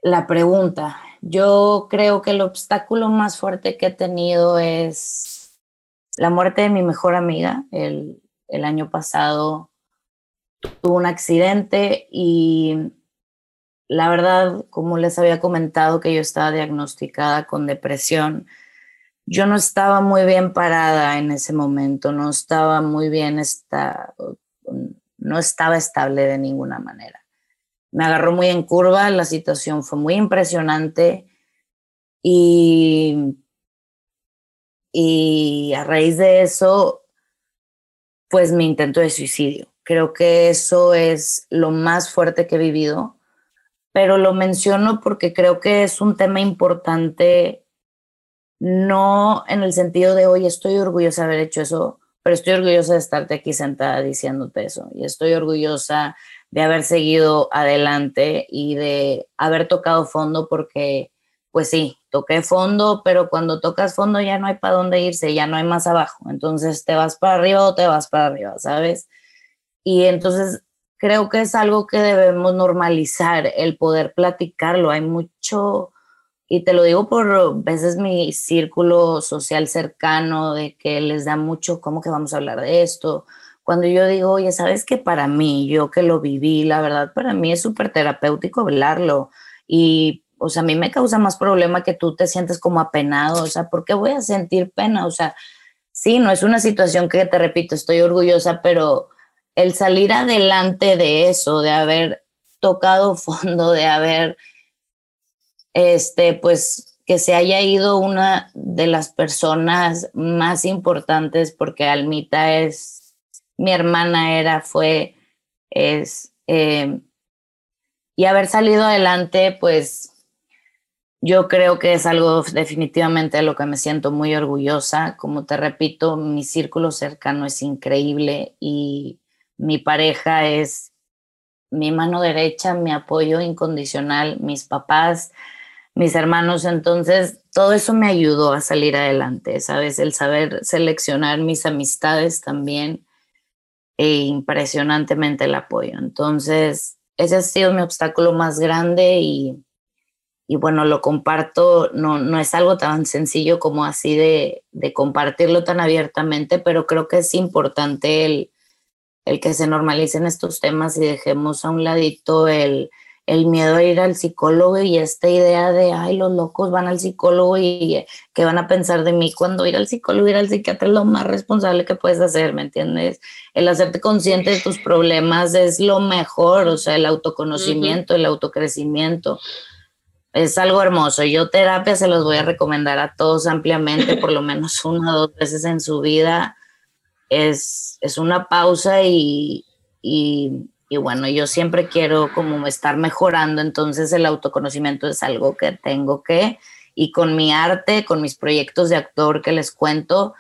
la pregunta. Yo creo que el obstáculo más fuerte que he tenido es la muerte de mi mejor amiga. El, año pasado tuvo un accidente y la verdad, como les había comentado que yo estaba diagnosticada con depresión, yo no estaba muy bien parada en ese momento, no estaba muy bien, no estaba estable de ninguna manera. Me agarró muy en curva, la situación fue muy impresionante y y a raíz de eso, pues mi intento de suicidio. Creo que eso es lo más fuerte que he vivido, pero lo menciono porque creo que es un tema importante, no en el sentido de, hoy estoy orgullosa de haber hecho eso, pero estoy orgullosa de estarte aquí sentada diciéndote eso. Y estoy orgullosa de haber seguido adelante y de haber tocado fondo porque pues sí, toqué fondo, pero cuando tocas fondo ya no hay para dónde irse, ya no hay más abajo. Entonces te vas para arriba o te vas para arriba, ¿sabes? Y entonces creo que es algo que debemos normalizar, el poder platicarlo. Hay mucho, y te lo digo por veces mi círculo social cercano, de que les da mucho, ¿cómo que vamos a hablar de esto? Cuando yo digo, oye, ¿sabes que para mí, yo que lo viví, la verdad, para mí es súper terapéutico hablarlo. Y o sea, a mí me causa más problema que tú te sientes como apenado, o sea, ¿por qué voy a sentir pena? O sea, sí, no es una situación que te repito, estoy orgullosa, pero el salir adelante de eso, de haber tocado fondo, de haber, este, pues, que se haya ido una de las personas más importantes, porque Almita es, mi hermana era, fue, es, eh, y haber salido adelante, pues, yo creo que es algo definitivamente de lo que me siento muy orgullosa. Como te repito, mi círculo cercano es increíble y mi pareja es mi mano derecha, mi apoyo incondicional, mis papás, mis hermanos. Entonces, todo eso me ayudó a salir adelante, ¿sabes? El saber seleccionar mis amistades también e impresionantemente el apoyo. Entonces, ese ha sido mi obstáculo más grande y y bueno, lo comparto, no, no es algo tan sencillo como así de, de, compartirlo tan abiertamente, pero creo que es importante el, el, que se normalicen estos temas y dejemos a un ladito el, el miedo a ir al psicólogo y esta idea de, ay, los locos van al psicólogo y qué van a pensar de mí cuando ir al psicólogo, ir al psiquiatra es lo más responsable que puedes hacer, ¿me entiendes? El hacerte consciente de tus problemas es lo mejor, o sea, el autoconocimiento, el autocrecimiento es algo hermoso. Yo terapia se los voy a recomendar a todos ampliamente, por lo menos una o dos veces en su vida. Es, es una pausa y, y, y, bueno, yo siempre quiero como estar mejorando, entonces el autoconocimiento es algo que tengo que, y con mi arte, con mis proyectos de actor que les cuento,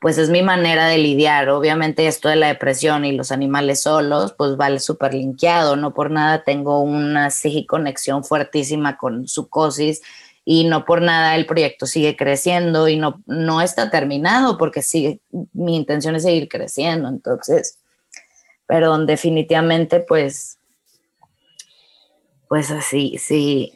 pues es mi manera de lidiar. Obviamente esto de la depresión y los animales solos, pues vale súper linkeado, no por nada tengo una conexión fuertísima con Sucosis y no por nada el proyecto sigue creciendo y no, no está terminado porque sigue, mi intención es seguir creciendo, entonces, pero definitivamente pues, pues así, sí,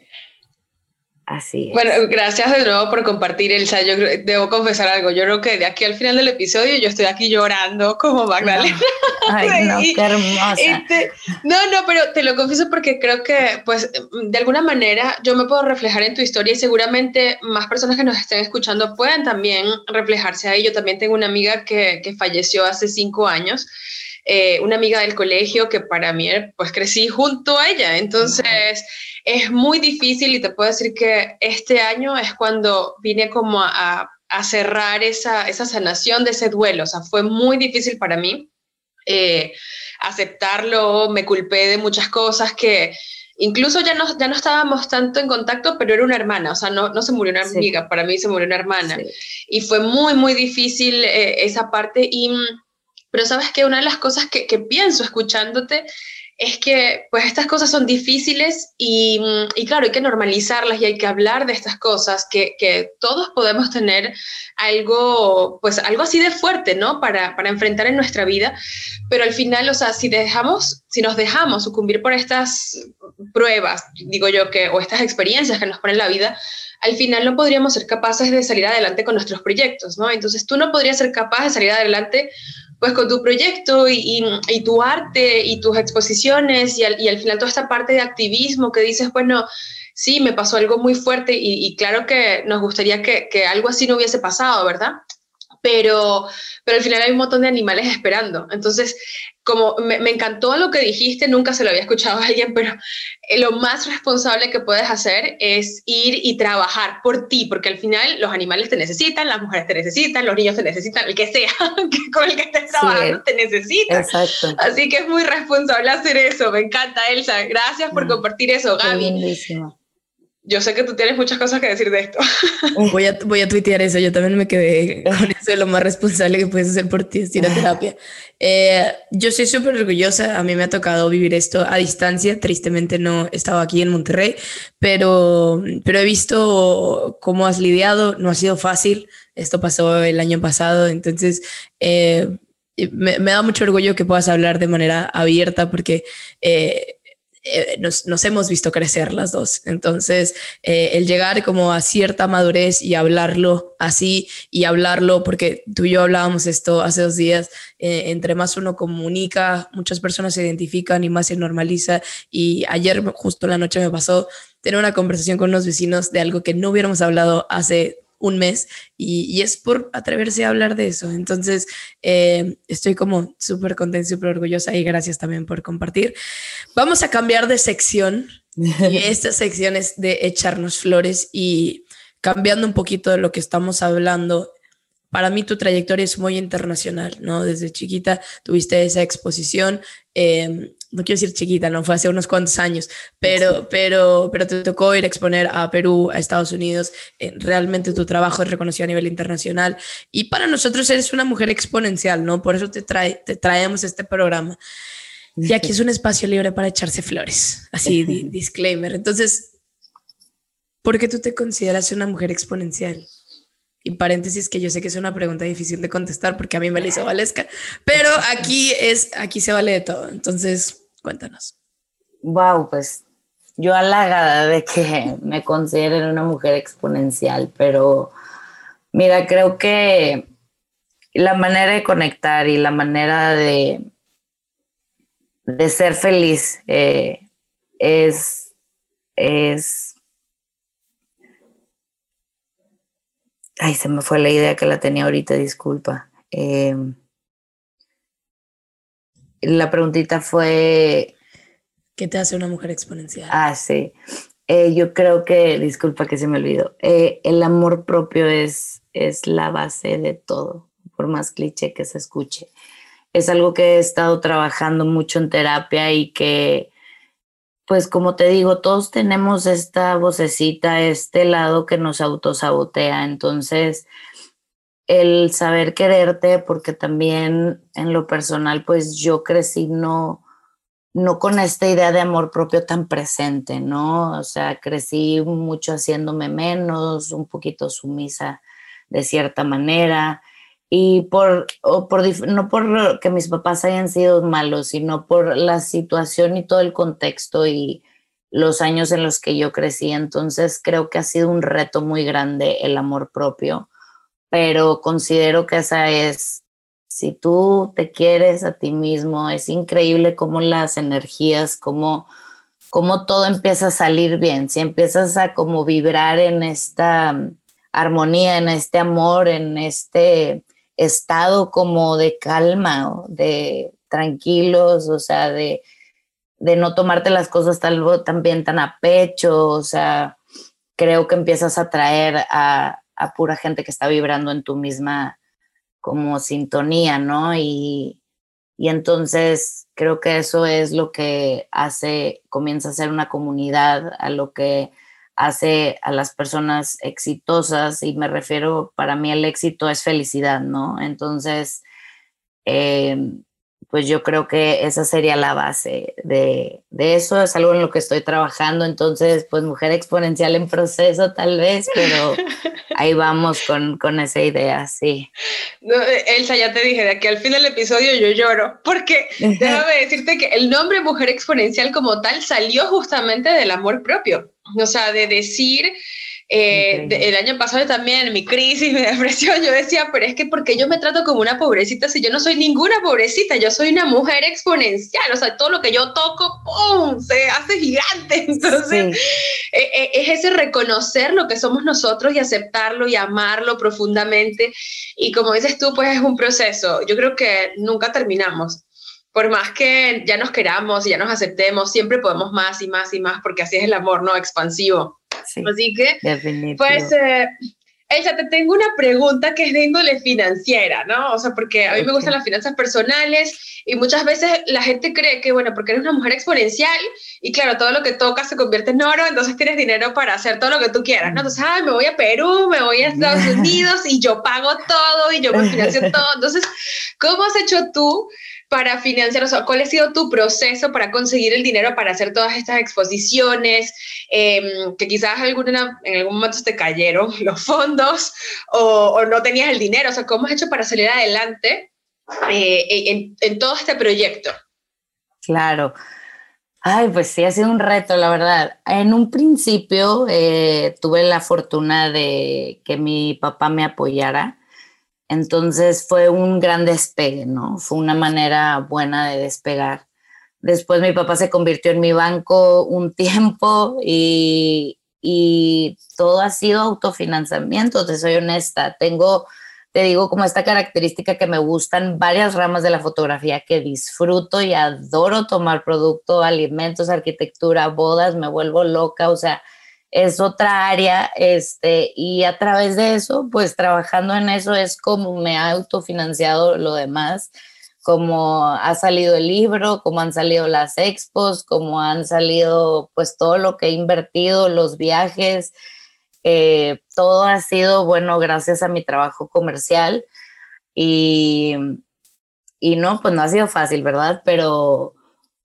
Así Bueno, gracias de nuevo por compartir, Elsa. Yo debo confesar algo. Yo creo que de aquí al final del episodio yo estoy aquí llorando como Magdalena. Ay, no, qué hermosa. Este, no, no, pero te lo confieso porque creo que, pues, de alguna manera yo me puedo reflejar en tu historia y seguramente más personas que nos estén escuchando pueden también reflejarse ahí. Yo también tengo una amiga que, que falleció hace cinco años. Eh, una amiga del colegio que para mí, pues crecí junto a ella. Entonces, es muy difícil y te puedo decir que este año es cuando vine como a, a cerrar esa, esa sanación de ese duelo. O sea, fue muy difícil para mí eh, aceptarlo, me culpé de muchas cosas que incluso ya no, ya no estábamos tanto en contacto, pero era una hermana, o sea, no, no se murió una amiga, para mí se murió una hermana. Y fue muy, muy difícil eh, esa parte. Y, pero sabes que una de las cosas que, que pienso escuchándote es que pues estas cosas son difíciles y, y, claro, hay que normalizarlas y hay que hablar de estas cosas, que, que, todos podemos tener algo, pues algo así de fuerte, ¿no? Para, para enfrentar en nuestra vida, pero al final, o sea, si dejamos, si nos dejamos sucumbir por estas pruebas, digo yo, que, o estas experiencias que nos ponen la vida, al final no podríamos ser capaces de salir adelante con nuestros proyectos, ¿no? Entonces tú no podrías ser capaz de salir adelante pues con tu proyecto y, y, tu arte y tus exposiciones y al, y al, final toda esta parte de activismo que dices, bueno, sí, me pasó algo muy fuerte y, claro que nos gustaría que, que, algo así no hubiese pasado, ¿verdad? Pero, pero al final hay un montón de animales esperando. Entonces, como me, me, encantó lo que dijiste, nunca se lo había escuchado a alguien, pero eh, lo más responsable que puedes hacer es ir y trabajar por ti, porque al final los animales te necesitan, las mujeres te necesitan, los niños te necesitan, el que sea con el que estés trabajando sí, te necesita. Exacto. Así que es muy responsable hacer eso. Me encanta, Elsa. Gracias por compartir eso, Gaby. Lindísimo. Yo sé que tú tienes muchas cosas que decir de esto. Voy a, voy a tuitear eso. Yo también me quedé con eso de lo más responsable que puedes hacer por ti es ir a terapia. Eh, yo soy súper orgullosa. A mí me ha tocado vivir esto a distancia. Tristemente no he estado aquí en Monterrey, pero, pero he visto cómo has lidiado. No ha sido fácil. Esto pasó el año pasado. Entonces, eh, me, me, da mucho orgullo que puedas hablar de manera abierta porque eh, eh, nos, nos, hemos visto crecer las dos. Entonces, eh, el llegar como a cierta madurez y hablarlo así y hablarlo, porque tú y yo hablábamos esto hace dos días, eh, entre más uno comunica, muchas personas se identifican y más se normaliza. Y ayer, justo la noche, me pasó tener una conversación con unos vecinos de algo que no hubiéramos hablado hace un mes y, es por atreverse a hablar de eso. Entonces, eh, estoy como súper contenta, súper orgullosa y gracias también por compartir. Vamos a cambiar de sección y esta sección es de echarnos flores y cambiando un poquito de lo que estamos hablando. Para mí tu trayectoria es muy internacional, ¿no? Desde chiquita tuviste esa exposición. Eh, no quiero decir chiquita, no fue hace unos cuantos años, pero, pero, pero te tocó ir a exponer a Perú, a Estados Unidos. Eh, realmente tu trabajo es reconocido a nivel internacional y para nosotros eres una mujer exponencial, ¿no? Por eso te, trae, te traemos este programa. Y aquí es un espacio libre para echarse flores, así, disclaimer. Entonces, ¿por qué tú te consideras una mujer exponencial? Y paréntesis que yo sé que es una pregunta difícil de contestar porque a mí me la hizo Valesca, pero aquí es, aquí se vale de todo. Entonces, cuéntanos. Wow, pues yo halagada de que me consideren una mujer exponencial, pero mira, creo que la manera de conectar y la manera de, de ser feliz eh, es, es Ay, se me fue la idea que la tenía ahorita, disculpa. Em, la preguntita fue... ¿Qué te hace una mujer exponencial? Ah, sí. Eh, yo creo que, disculpa que se me olvidó, eh, el amor propio es, es la base de todo, por más cliché que se escuche. Es algo que he estado trabajando mucho en terapia y que pues como te digo, todos tenemos esta vocecita, este lado que nos autosabotea. Entonces, el saber quererte, porque también en lo personal, pues yo crecí no, no con esta idea de amor propio tan presente, ¿no? O sea, crecí mucho haciéndome menos, un poquito sumisa de cierta manera y por, o por, no por que mis papás hayan sido malos, sino por la situación y todo el contexto y los años en los que yo crecí. Entonces creo que ha sido un reto muy grande el amor propio, pero considero que esa es, si tú te quieres a ti mismo, es increíble cómo las energías, cómo, cómo todo empieza a salir bien, si empiezas a como vibrar en esta armonía, en este amor, en este estado como de calma, de tranquilos, o sea, de, de no tomarte las cosas tal, también tan a pecho, o sea, creo que empiezas a traer a, a pura gente que está vibrando en tu misma como sintonía, ¿no? Y, y entonces creo que eso es lo que hace, comienza a ser una comunidad, a lo que hace a las personas exitosas y me refiero, para mí el éxito es felicidad, ¿no? Entonces, em, pues yo creo que esa sería la base de, de, eso, es algo en lo que estoy trabajando, entonces, pues mujer exponencial en proceso tal vez, pero ahí vamos con, con esa idea, sí. No, Elsa, ya te dije, de aquí al fin del episodio yo lloro, porque déjame decirte que el nombre mujer exponencial como tal salió justamente del amor propio, o sea, de decir eh, el año pasado también, mi crisis, mi depresión, yo decía, pero es que porque yo me trato como una pobrecita si yo no soy ninguna pobrecita, yo soy una mujer exponencial, o sea, todo lo que yo toco, ¡pum!, se hace gigante. Entonces, e, e, es ese reconocer lo que somos nosotros y aceptarlo y amarlo profundamente. Y como dices tú, pues es un proceso. Yo creo que nunca terminamos por más que ya nos queramos y ya nos aceptemos, siempre podemos más y más y más, porque así es el amor, ¿no? Expansivo. Así que, pues, eh, Elsa, te tengo una pregunta que es de índole financiera, ¿no? O sea, porque a mí me gustan las finanzas personales y muchas veces la gente cree que, bueno, porque eres una mujer exponencial y claro, todo lo que tocas se convierte en oro, entonces tienes dinero para hacer todo lo que tú quieras, ¿no? Entonces, ay, me voy a Perú, me voy a Estados Unidos y yo pago todo y yo me financio todo. Entonces, ¿cómo has hecho tú para financiar? O sea, ¿cuál ha sido tu proceso para conseguir el dinero para hacer todas estas exposiciones? Em, que quizás alguna, en algún momento te cayeron los fondos o, no tenías el dinero. O sea, ¿cómo has hecho para salir adelante eh, en, todo este proyecto? Claro. Ay, pues sí, ha sido un reto, la verdad. En un principio eh, tuve la fortuna de que mi papá me apoyara entonces fue un gran despegue, ¿no? Fue una manera buena de despegar. Después mi papá se convirtió en mi banco un tiempo y, todo ha sido autofinanciamiento, te soy honesta. Tengo, te digo, como esta característica que me gustan varias ramas de la fotografía que disfruto y adoro tomar producto, alimentos, arquitectura, bodas, me vuelvo loca, o sea, es otra área, este, y a través de eso, pues trabajando en eso es como me ha autofinanciado lo demás, como ha salido el libro, como han salido las expos, como han salido pues todo lo que he invertido, los viajes, eh, todo ha sido bueno gracias a mi trabajo comercial y, y no, pues no ha sido fácil, ¿verdad? Pero,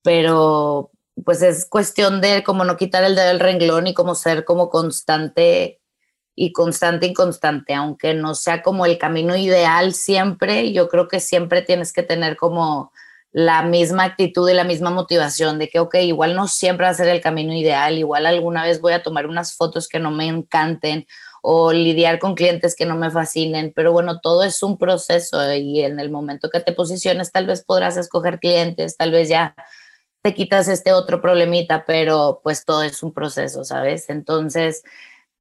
pero pues es cuestión de como no quitar el dedo del renglón y como ser como constante y constante y constante, aunque no sea como el camino ideal siempre, yo creo que siempre tienes que tener como la misma actitud y la misma motivación de que, ok, igual no siempre va a ser el camino ideal, igual alguna vez voy a tomar unas fotos que no me encanten o lidiar con clientes que no me fascinen, pero bueno, todo es un proceso y en el momento que te posiciones tal vez podrás escoger clientes, tal vez ya te quitas este otro problemita, pero pues todo es un proceso, ¿sabes? Entonces,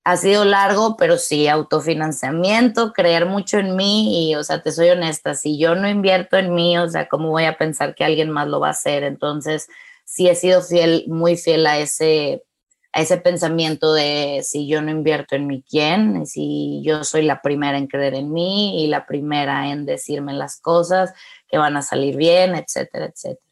ha sido largo, pero sí, autofinanciamiento, creer mucho en mí y, o sea, te soy honesta, si yo no invierto en mí, o sea, ¿cómo voy a pensar que alguien más lo va a hacer? Entonces, sí he sido fiel, muy fiel a ese, a ese pensamiento de si yo no invierto en mí, ¿quién? Si yo soy la primera en creer en mí y la primera en decirme las cosas que van a salir bien, etcétera, etcétera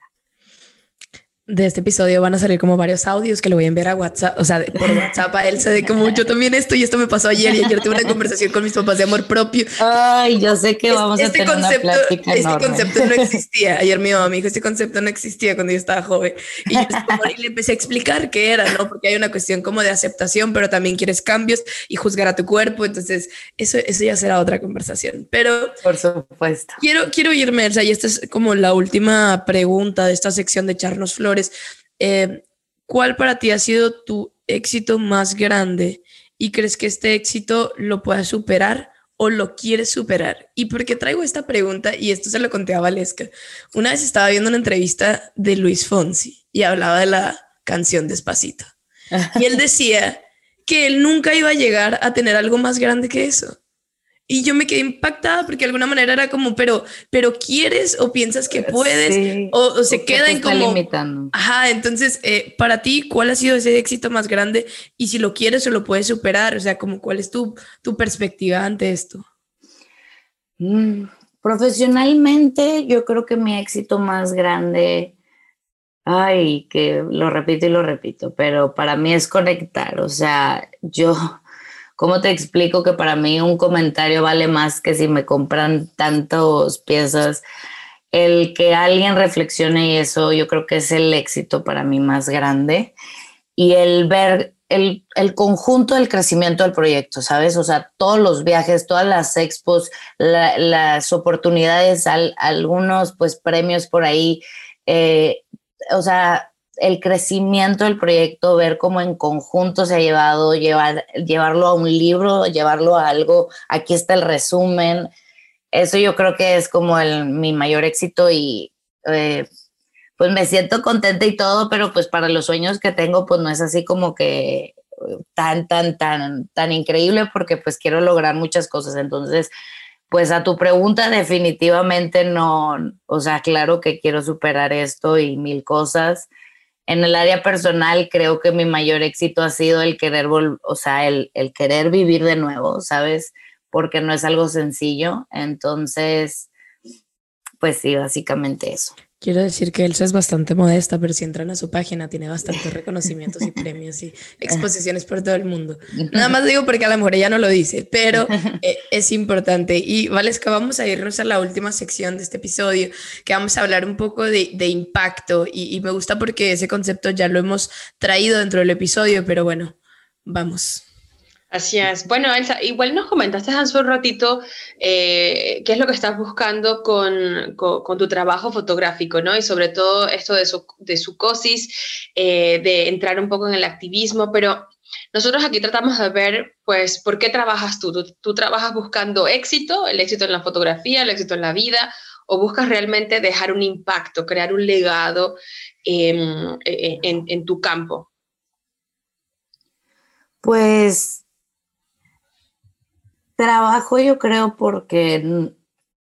de este episodio van a salir como varios audios que le voy a enviar a WhatsApp, o sea, por WhatsApp a Elsa de como yo también esto y esto me pasó ayer y ayer tuve una conversación con mis papás de amor propio. Ay, yo sé que vamos a este tener concepto, una plática Este concepto no existía. Ayer mi mamá me dijo, este concepto no existía cuando yo estaba joven. Y, yo le empecé a explicar qué era, ¿no? Porque hay una cuestión como de aceptación, pero también quieres cambios y juzgar a tu cuerpo. Entonces, eso, eso ya será otra conversación. Pero... Por supuesto. Quiero, quiero irme, Elsa, y esta es como la última pregunta de esta sección de echarnos flores eh, ¿cuál para ti ha sido tu éxito más grande y crees que este éxito lo puedas superar o lo quieres superar? ¿Y por qué traigo esta pregunta? Y esto se lo conté a Valesca. Una vez estaba viendo una entrevista de Luis Fonsi y hablaba de la canción Despacito. Y él decía que él nunca iba a llegar a tener algo más grande que eso. Y yo me quedé impactada porque de alguna manera era como, pero, pero quieres o piensas que puedes o, se queda en como... Limitando. Ajá, entonces, eh, para ti, ¿cuál ha sido ese éxito más grande? Y si lo quieres o lo puedes superar, o sea, como, ¿cuál es tu, tu perspectiva ante esto? Mm, profesionalmente, yo creo que mi éxito más grande, ay, que lo repito y lo repito, pero para mí es conectar, o sea, yo ¿Cómo te explico que para mí un comentario vale más que si me compran tantas piezas? El que alguien reflexione y eso yo creo que es el éxito para mí más grande. Y el ver el, conjunto del crecimiento del proyecto, ¿sabes? O sea, todos los viajes, todas las expos, las oportunidades, algunos pues premios por ahí. Eh, o sea, el crecimiento del proyecto, ver cómo en conjunto se ha llevado, llevar, llevarlo a un libro, llevarlo a algo, aquí está el resumen. Eso yo creo que es como el, mi mayor éxito y eh, pues me siento contenta y todo, pero pues para los sueños que tengo pues no es así como que tan, tan, tan, tan increíble porque pues quiero lograr muchas cosas. Entonces, pues a tu pregunta definitivamente no, o sea, claro que quiero superar esto y mil cosas en el área personal creo que mi mayor éxito ha sido el querer, o sea, el, el querer vivir de nuevo, ¿sabes? Porque no es algo sencillo. Entonces, pues sí, básicamente eso. Quiero decir que Elsa es bastante modesta, pero si entran a su página tiene bastantes reconocimientos y premios y exposiciones por todo el mundo. Nada más digo porque a lo mejor ella no lo dice, pero eh, es importante. Y Valesca, vamos a irnos a la última sección de este episodio, que vamos a hablar un poco de, de impacto. Y, y me gusta porque ese concepto ya lo hemos traído dentro del episodio, pero bueno, vamos. Así. Bueno, Elsa, igual nos comentaste hace un ratito eh, qué es lo que estás buscando con, con, tu trabajo fotográfico, ¿no? Y sobre todo esto de su, de eh, de entrar un poco en el activismo, pero nosotros aquí tratamos de ver, pues, ¿por qué trabajas tú? ¿Tú, trabajas buscando éxito, el éxito en la fotografía, el éxito en la vida, o buscas realmente dejar un impacto, crear un legado en, en, en tu campo? Pues Trabajo yo creo porque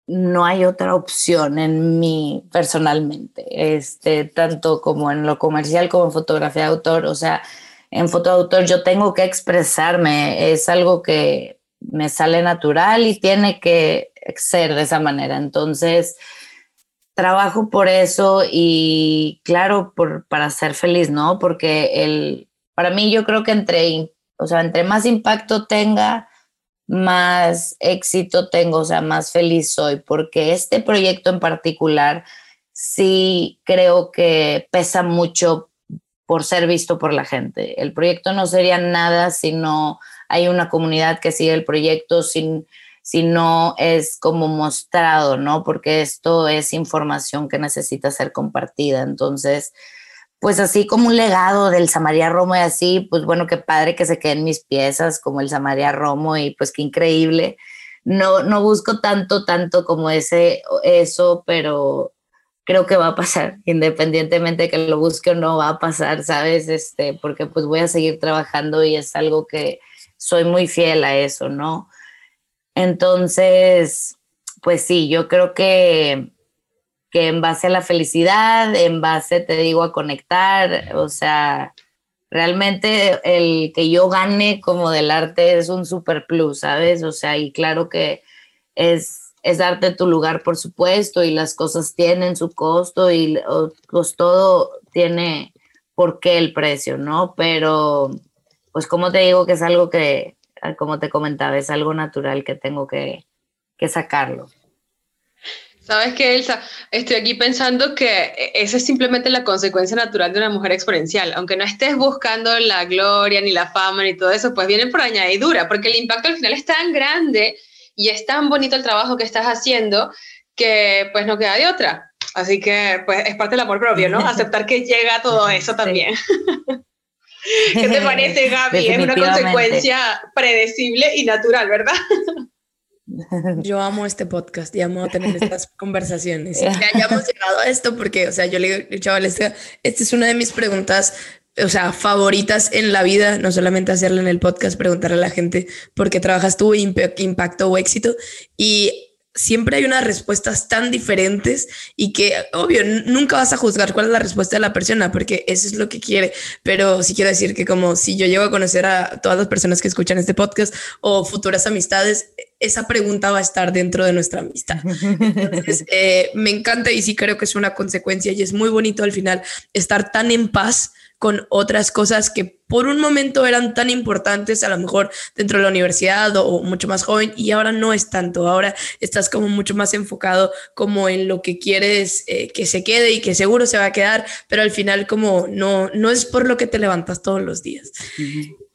no hay otra opción en mí personalmente, este, tanto como en lo comercial como en fotografía de autor. O sea, en foto de autor yo tengo que expresarme, es algo que me sale natural y tiene que ser de esa manera. Entonces, trabajo por eso y claro, por, para ser feliz, ¿no? Porque el, para mí yo creo que entre, o sea, entre más impacto tenga, más éxito tengo, o sea, más feliz soy, porque este proyecto en particular sí creo que pesa mucho por ser visto por la gente. El proyecto no sería nada si no hay una comunidad que sigue el proyecto, si, si no es como mostrado, ¿no? Porque esto es información que necesita ser compartida. Entonces, pues así como un legado del Samaria Romo y así, pues bueno, qué padre que se queden mis piezas como el Samaria Romo y pues qué increíble. No, no busco tanto, tanto como ese, eso, pero creo que va a pasar, independientemente de que lo busque o no, va a pasar, ¿sabes? Este, porque pues voy a seguir trabajando y es algo que soy muy fiel a eso, ¿no? Entonces, pues sí, yo creo que que en base a la felicidad, en base, te digo, a conectar, o sea, realmente el que yo gane como del arte es un super plus, ¿sabes? O sea, y claro que es, es darte tu lugar, por supuesto, y las cosas tienen su costo y pues todo tiene por qué el precio, ¿no? Pero, pues como te digo que es algo que, como te comentaba, es algo natural que tengo que, que sacarlo. ¿Sabes qué, Elsa? Estoy aquí pensando que esa es simplemente la consecuencia natural de una mujer exponencial. Aunque no estés buscando la gloria, ni la fama, ni todo eso, pues viene por añadidura, porque el impacto al final es tan grande y es tan bonito el trabajo que estás haciendo que pues no queda de otra. Así que pues es parte del amor propio, ¿no? Aceptar que llega todo eso también. ¿Qué te parece, Gaby? Es una consecuencia predecible y natural, ¿verdad? Yo amo este podcast y amo tener estas conversaciones. Y que hayamos llegado a esto porque, o sea, yo le digo, chavales, esta es una de mis preguntas, o sea, favoritas en la vida, no solamente hacerla en el podcast, preguntarle a la gente por qué trabajas tú, impacto o éxito. Y siempre hay unas respuestas tan diferentes y que, obvio, nunca vas a juzgar cuál es la respuesta de la persona porque eso es lo que quiere. Pero sí quiero decir que como si yo llego a conocer a todas las personas que escuchan este podcast o futuras amistades, esa pregunta va a estar dentro de nuestra amistad. Entonces, eh, me encanta y sí creo que es una consecuencia y es muy bonito al final estar tan en paz con otras cosas que por un momento eran tan importantes, a lo mejor dentro de la universidad o, mucho más joven, y ahora no es tanto. Ahora estás como mucho más enfocado como en lo que quieres eh, que se quede y que seguro se va a quedar, pero al final como no, no es por lo que te levantas todos los días.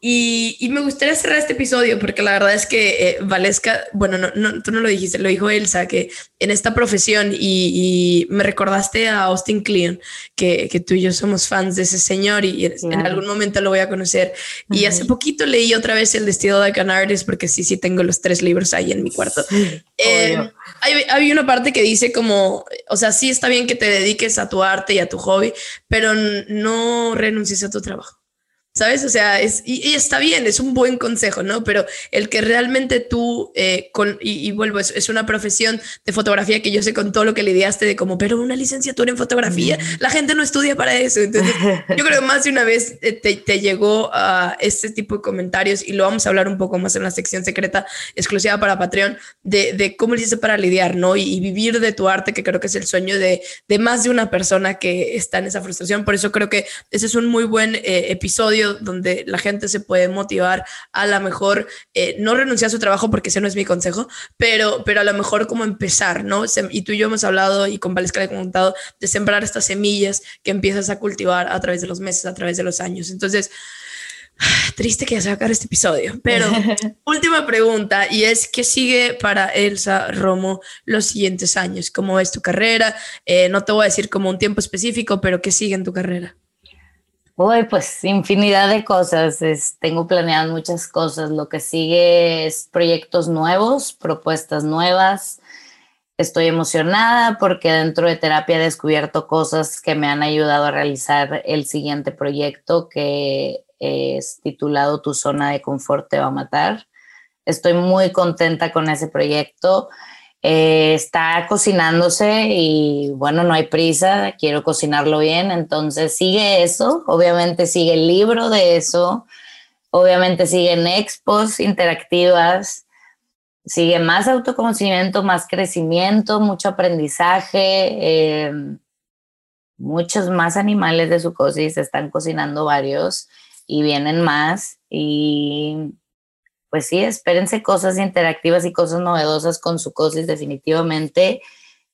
Y, me gustaría cerrar este episodio porque la verdad es que eh, Valesca, bueno, no, tú no lo dijiste, lo dijo Elsa, que en esta profesión y, me recordaste a Austin Kleon, que, que, tú y yo somos fans de ese señor y en algún momento lo voy a conocer. Y hace poquito leí otra vez El Destino de Canardis porque sí, sí tengo los tres libros ahí en mi cuarto. Eh, hay, hay, una parte que dice como, o sea, sí está bien que te dediques a tu arte y a tu hobby, pero no renuncies a tu trabajo. ¿Sabes? O sea, es, y, está bien, es un buen consejo, ¿no? Pero el que realmente tú, eh, con, y, vuelvo, es, es, una profesión de fotografía que yo sé con todo lo que lidiaste de como, pero una licenciatura en fotografía, la gente no estudia para eso. Entonces, yo creo que más de una vez eh, te, te, llegó a este tipo de comentarios y lo vamos a hablar un poco más en la sección secreta exclusiva para Patreon de, de cómo le hiciste para lidiar, ¿no? Y, y, vivir de tu arte, que creo que es el sueño de, de más de una persona que está en esa frustración. Por eso creo que ese es un muy buen eh, episodio donde la gente se puede motivar a lo mejor eh, no renunciar a su trabajo porque ese no es mi consejo, pero, pero a lo mejor como empezar, ¿no? Y tú y yo hemos hablado y con Valesca le he contado de sembrar estas semillas que empiezas a cultivar a través de los meses, a través de los años. Entonces, triste que ya se va a acabar este episodio, pero última pregunta y es ¿qué sigue para Elsa Romo los siguientes años? ¿Cómo es tu carrera? Eh, no te voy a decir como un tiempo específico, pero ¿qué sigue en tu carrera? Uy, pues infinidad de cosas. tengo planeadas muchas cosas. Lo que sigue es proyectos nuevos, propuestas nuevas. Estoy emocionada porque dentro de terapia he descubierto cosas que me han ayudado a realizar el siguiente proyecto que es titulado Tu zona de confort te va a matar. Estoy muy contenta con ese proyecto. Eh, está cocinándose y bueno, no hay prisa, quiero cocinarlo bien, entonces sigue eso, obviamente sigue el libro de eso, obviamente siguen expos interactivas, sigue más autoconocimiento, más crecimiento, mucho aprendizaje, eh, muchos más animales de su cosis, se están cocinando varios y vienen más y pues sí, espérense cosas interactivas y cosas novedosas con su cosis definitivamente.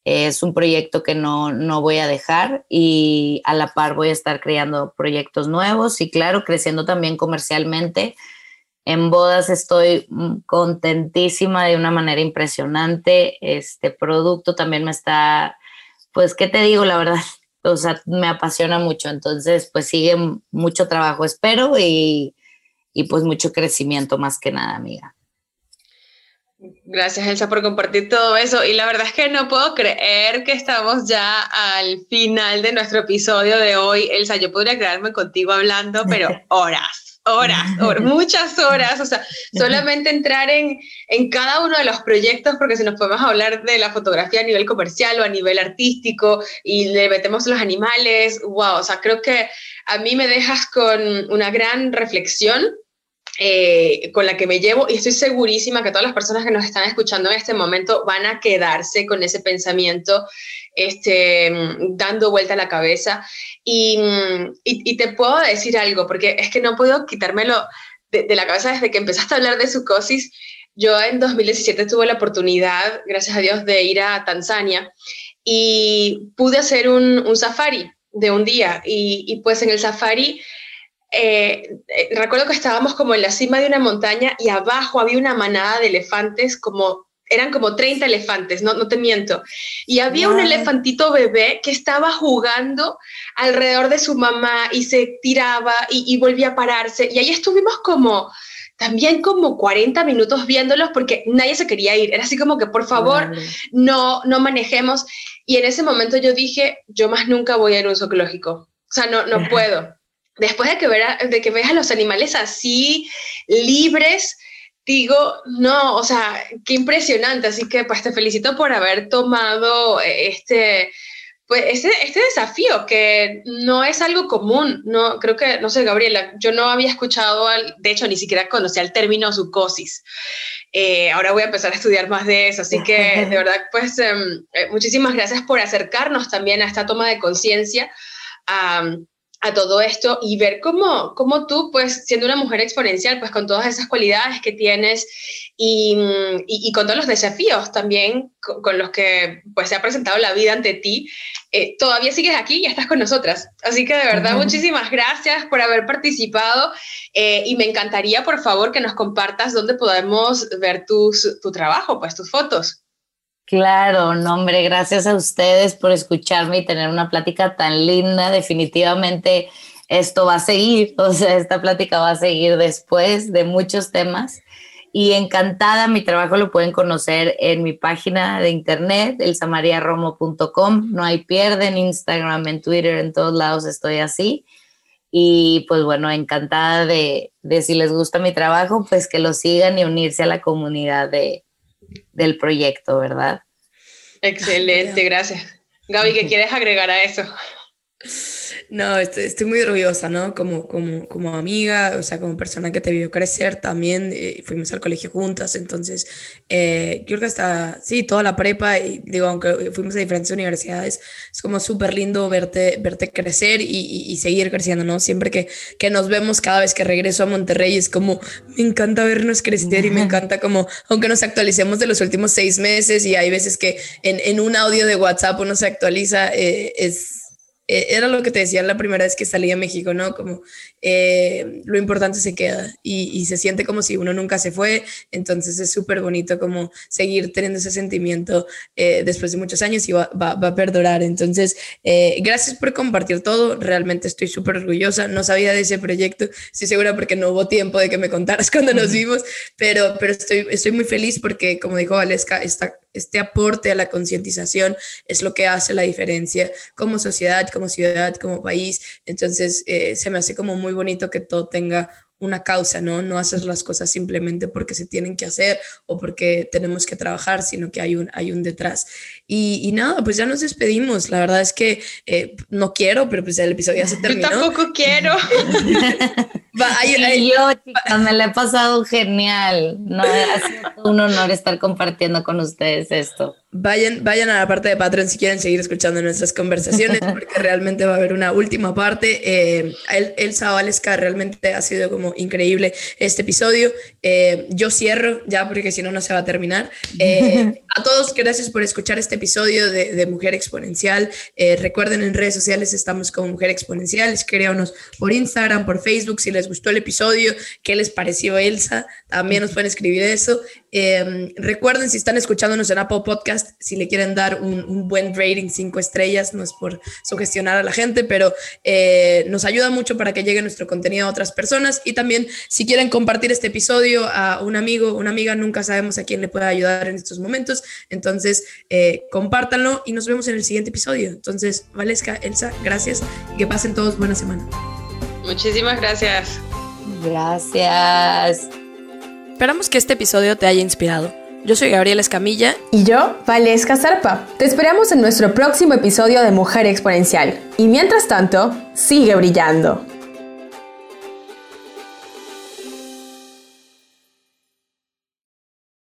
Es un proyecto que no, no voy a dejar y a la par voy a estar creando proyectos nuevos y claro, creciendo también comercialmente. En bodas estoy contentísima de una manera impresionante. Este producto también me está, pues, ¿qué te digo? La verdad, o sea, me apasiona mucho. Entonces, pues sigue mucho trabajo, espero, y, pues mucho crecimiento más que nada, amiga. Gracias, Elsa, por compartir todo eso. Y la verdad es que no puedo creer que estamos ya al final de nuestro episodio de hoy. Elsa, yo podría quedarme contigo hablando, pero horas horas, muchas horas, o sea, solamente entrar en, en cada uno de los proyectos, porque si nos podemos hablar de la fotografía a nivel comercial o a nivel artístico y le metemos los animales, wow, o sea, creo que a mí me dejas con una gran reflexión eh, con la que me llevo y estoy segurísima que todas las personas que nos están escuchando en este momento van a quedarse con ese pensamiento este, dando vuelta a la cabeza. Y, y, te puedo decir algo, porque es que no puedo quitármelo de, la cabeza desde que empezaste a hablar de sucosis. Yo en 2017 tuve la oportunidad, gracias a Dios, de ir a Tanzania y pude hacer un, un safari de un día. Y, y pues en el safari eh, eh, recuerdo que estábamos como en la cima de una montaña y abajo había una manada de elefantes, como eran como 30 elefantes, no, no te miento. Y había un elefantito bebé que estaba jugando alrededor de su mamá y se tiraba y, volvía a pararse. Y ahí estuvimos como, también como 40 minutos viéndolos porque nadie se quería ir. Era así como que, por favor, no, no manejemos. Y en ese momento yo dije, yo más nunca voy a ir a un zoológico. O sea, no, no puedo después de que, de que veas a los animales así libres, digo, no, o sea, qué impresionante. Así que pues te felicito por haber tomado eh, este, pues, este, este, desafío que no es algo común. No, creo que, no sé, Gabriela, yo no había escuchado, al, de hecho, ni siquiera conocía el término sucosis. Eh, ahora voy a empezar a estudiar más de eso. Así que, de verdad, pues em, eh, muchísimas gracias por acercarnos también a esta toma de conciencia a todo esto y ver cómo, cómo tú, pues siendo una mujer exponencial, pues con todas esas cualidades que tienes y, y, con todos los desafíos también con, los que pues se ha presentado la vida ante ti, eh, todavía sigues aquí y estás con nosotras. Así que de verdad, muchísimas gracias por haber participado eh, y me encantaría, por favor, que nos compartas dónde podemos ver tus, tu trabajo, pues tus fotos. Claro, no, hombre, gracias a ustedes por escucharme y tener una plática tan linda. Definitivamente esto va a seguir, o sea, esta plática va a seguir después de muchos temas. Y encantada, mi trabajo lo pueden conocer en mi página de internet, elsamariaromo.com. No hay pierde en Instagram, en Twitter, en todos lados estoy así. Y pues bueno, encantada de, de si les gusta mi trabajo, pues que lo sigan y unirse a la comunidad de, del proyecto, ¿verdad? Excelente, gracias. Gaby, ¿qué quieres agregar a eso? No, estoy, muy orgullosa, ¿no? Como, como, como amiga, o sea, como persona que te vio crecer también, eh, fuimos al colegio juntas, entonces, eh, creo que hasta, sí, toda la prepa, y digo, aunque fuimos a diferentes universidades, es como súper lindo verte, verte crecer y, y, seguir creciendo, ¿no? Siempre que, que nos vemos, cada vez que regreso a Monterrey, es como, me encanta vernos crecer y me encanta como, aunque nos actualicemos de los últimos seis meses y hay veces que en, en un audio de WhatsApp uno se actualiza, eh, es eh, era lo que te decía la primera vez que salí a México, ¿no? Como eh, lo importante se queda y, se siente como si uno nunca se fue, entonces es súper bonito como seguir teniendo ese sentimiento eh, después de muchos años y va, a perdurar. Entonces, gracias por compartir todo, realmente estoy súper orgullosa, no sabía de ese proyecto, estoy segura porque no hubo tiempo de que me contaras cuando nos vimos, pero, pero estoy, estoy muy feliz porque, como dijo Valesca, esta este aporte a la concientización es lo que hace la diferencia como sociedad, como ciudad, como país. Entonces, eh, se me hace como muy bonito que todo tenga una causa, ¿no? No haces las cosas simplemente porque se tienen que hacer o porque tenemos que trabajar, sino que hay un, hay un detrás. Y, nada, pues ya nos despedimos. La verdad es que eh, no quiero, pero pues el episodio ya se terminó. Yo tampoco quiero. yo, me la he pasado genial. No, ha sido un honor estar compartiendo con ustedes esto. Vayan, vayan a la parte de Patreon si quieren seguir escuchando nuestras conversaciones, porque realmente va a haber una última parte. Eh, el, Elsa Valesca realmente ha sido como increíble este episodio. Eh, yo cierro ya, porque si no, no se va a terminar. Eh, a todos, gracias por escuchar este episodio de, Mujer Exponencial. Eh, recuerden, en redes sociales estamos como Mujer Exponencial. Escríbanos por Instagram, por Facebook, si les gustó el episodio, qué les pareció Elsa. También nos pueden escribir eso. Em, recuerden, si están escuchándonos en Apple Podcast, si le quieren dar un, buen rating, cinco estrellas, no es por sugestionar a la gente, pero eh, nos ayuda mucho para que llegue nuestro contenido a otras personas. Y también, si quieren compartir este episodio a un amigo, una amiga, nunca sabemos a quién le puede ayudar en estos momentos. Entonces, eh, compártanlo y nos vemos en el siguiente episodio. Entonces, Valesca, Elsa, gracias y que pasen todos buena semana. Muchísimas gracias. Gracias. Esperamos que este episodio te haya inspirado. Yo soy Gabriela Escamilla. Y yo, Valesca Zarpa. Te esperamos en nuestro próximo episodio de Mujer Exponencial. Y mientras tanto, sigue brillando.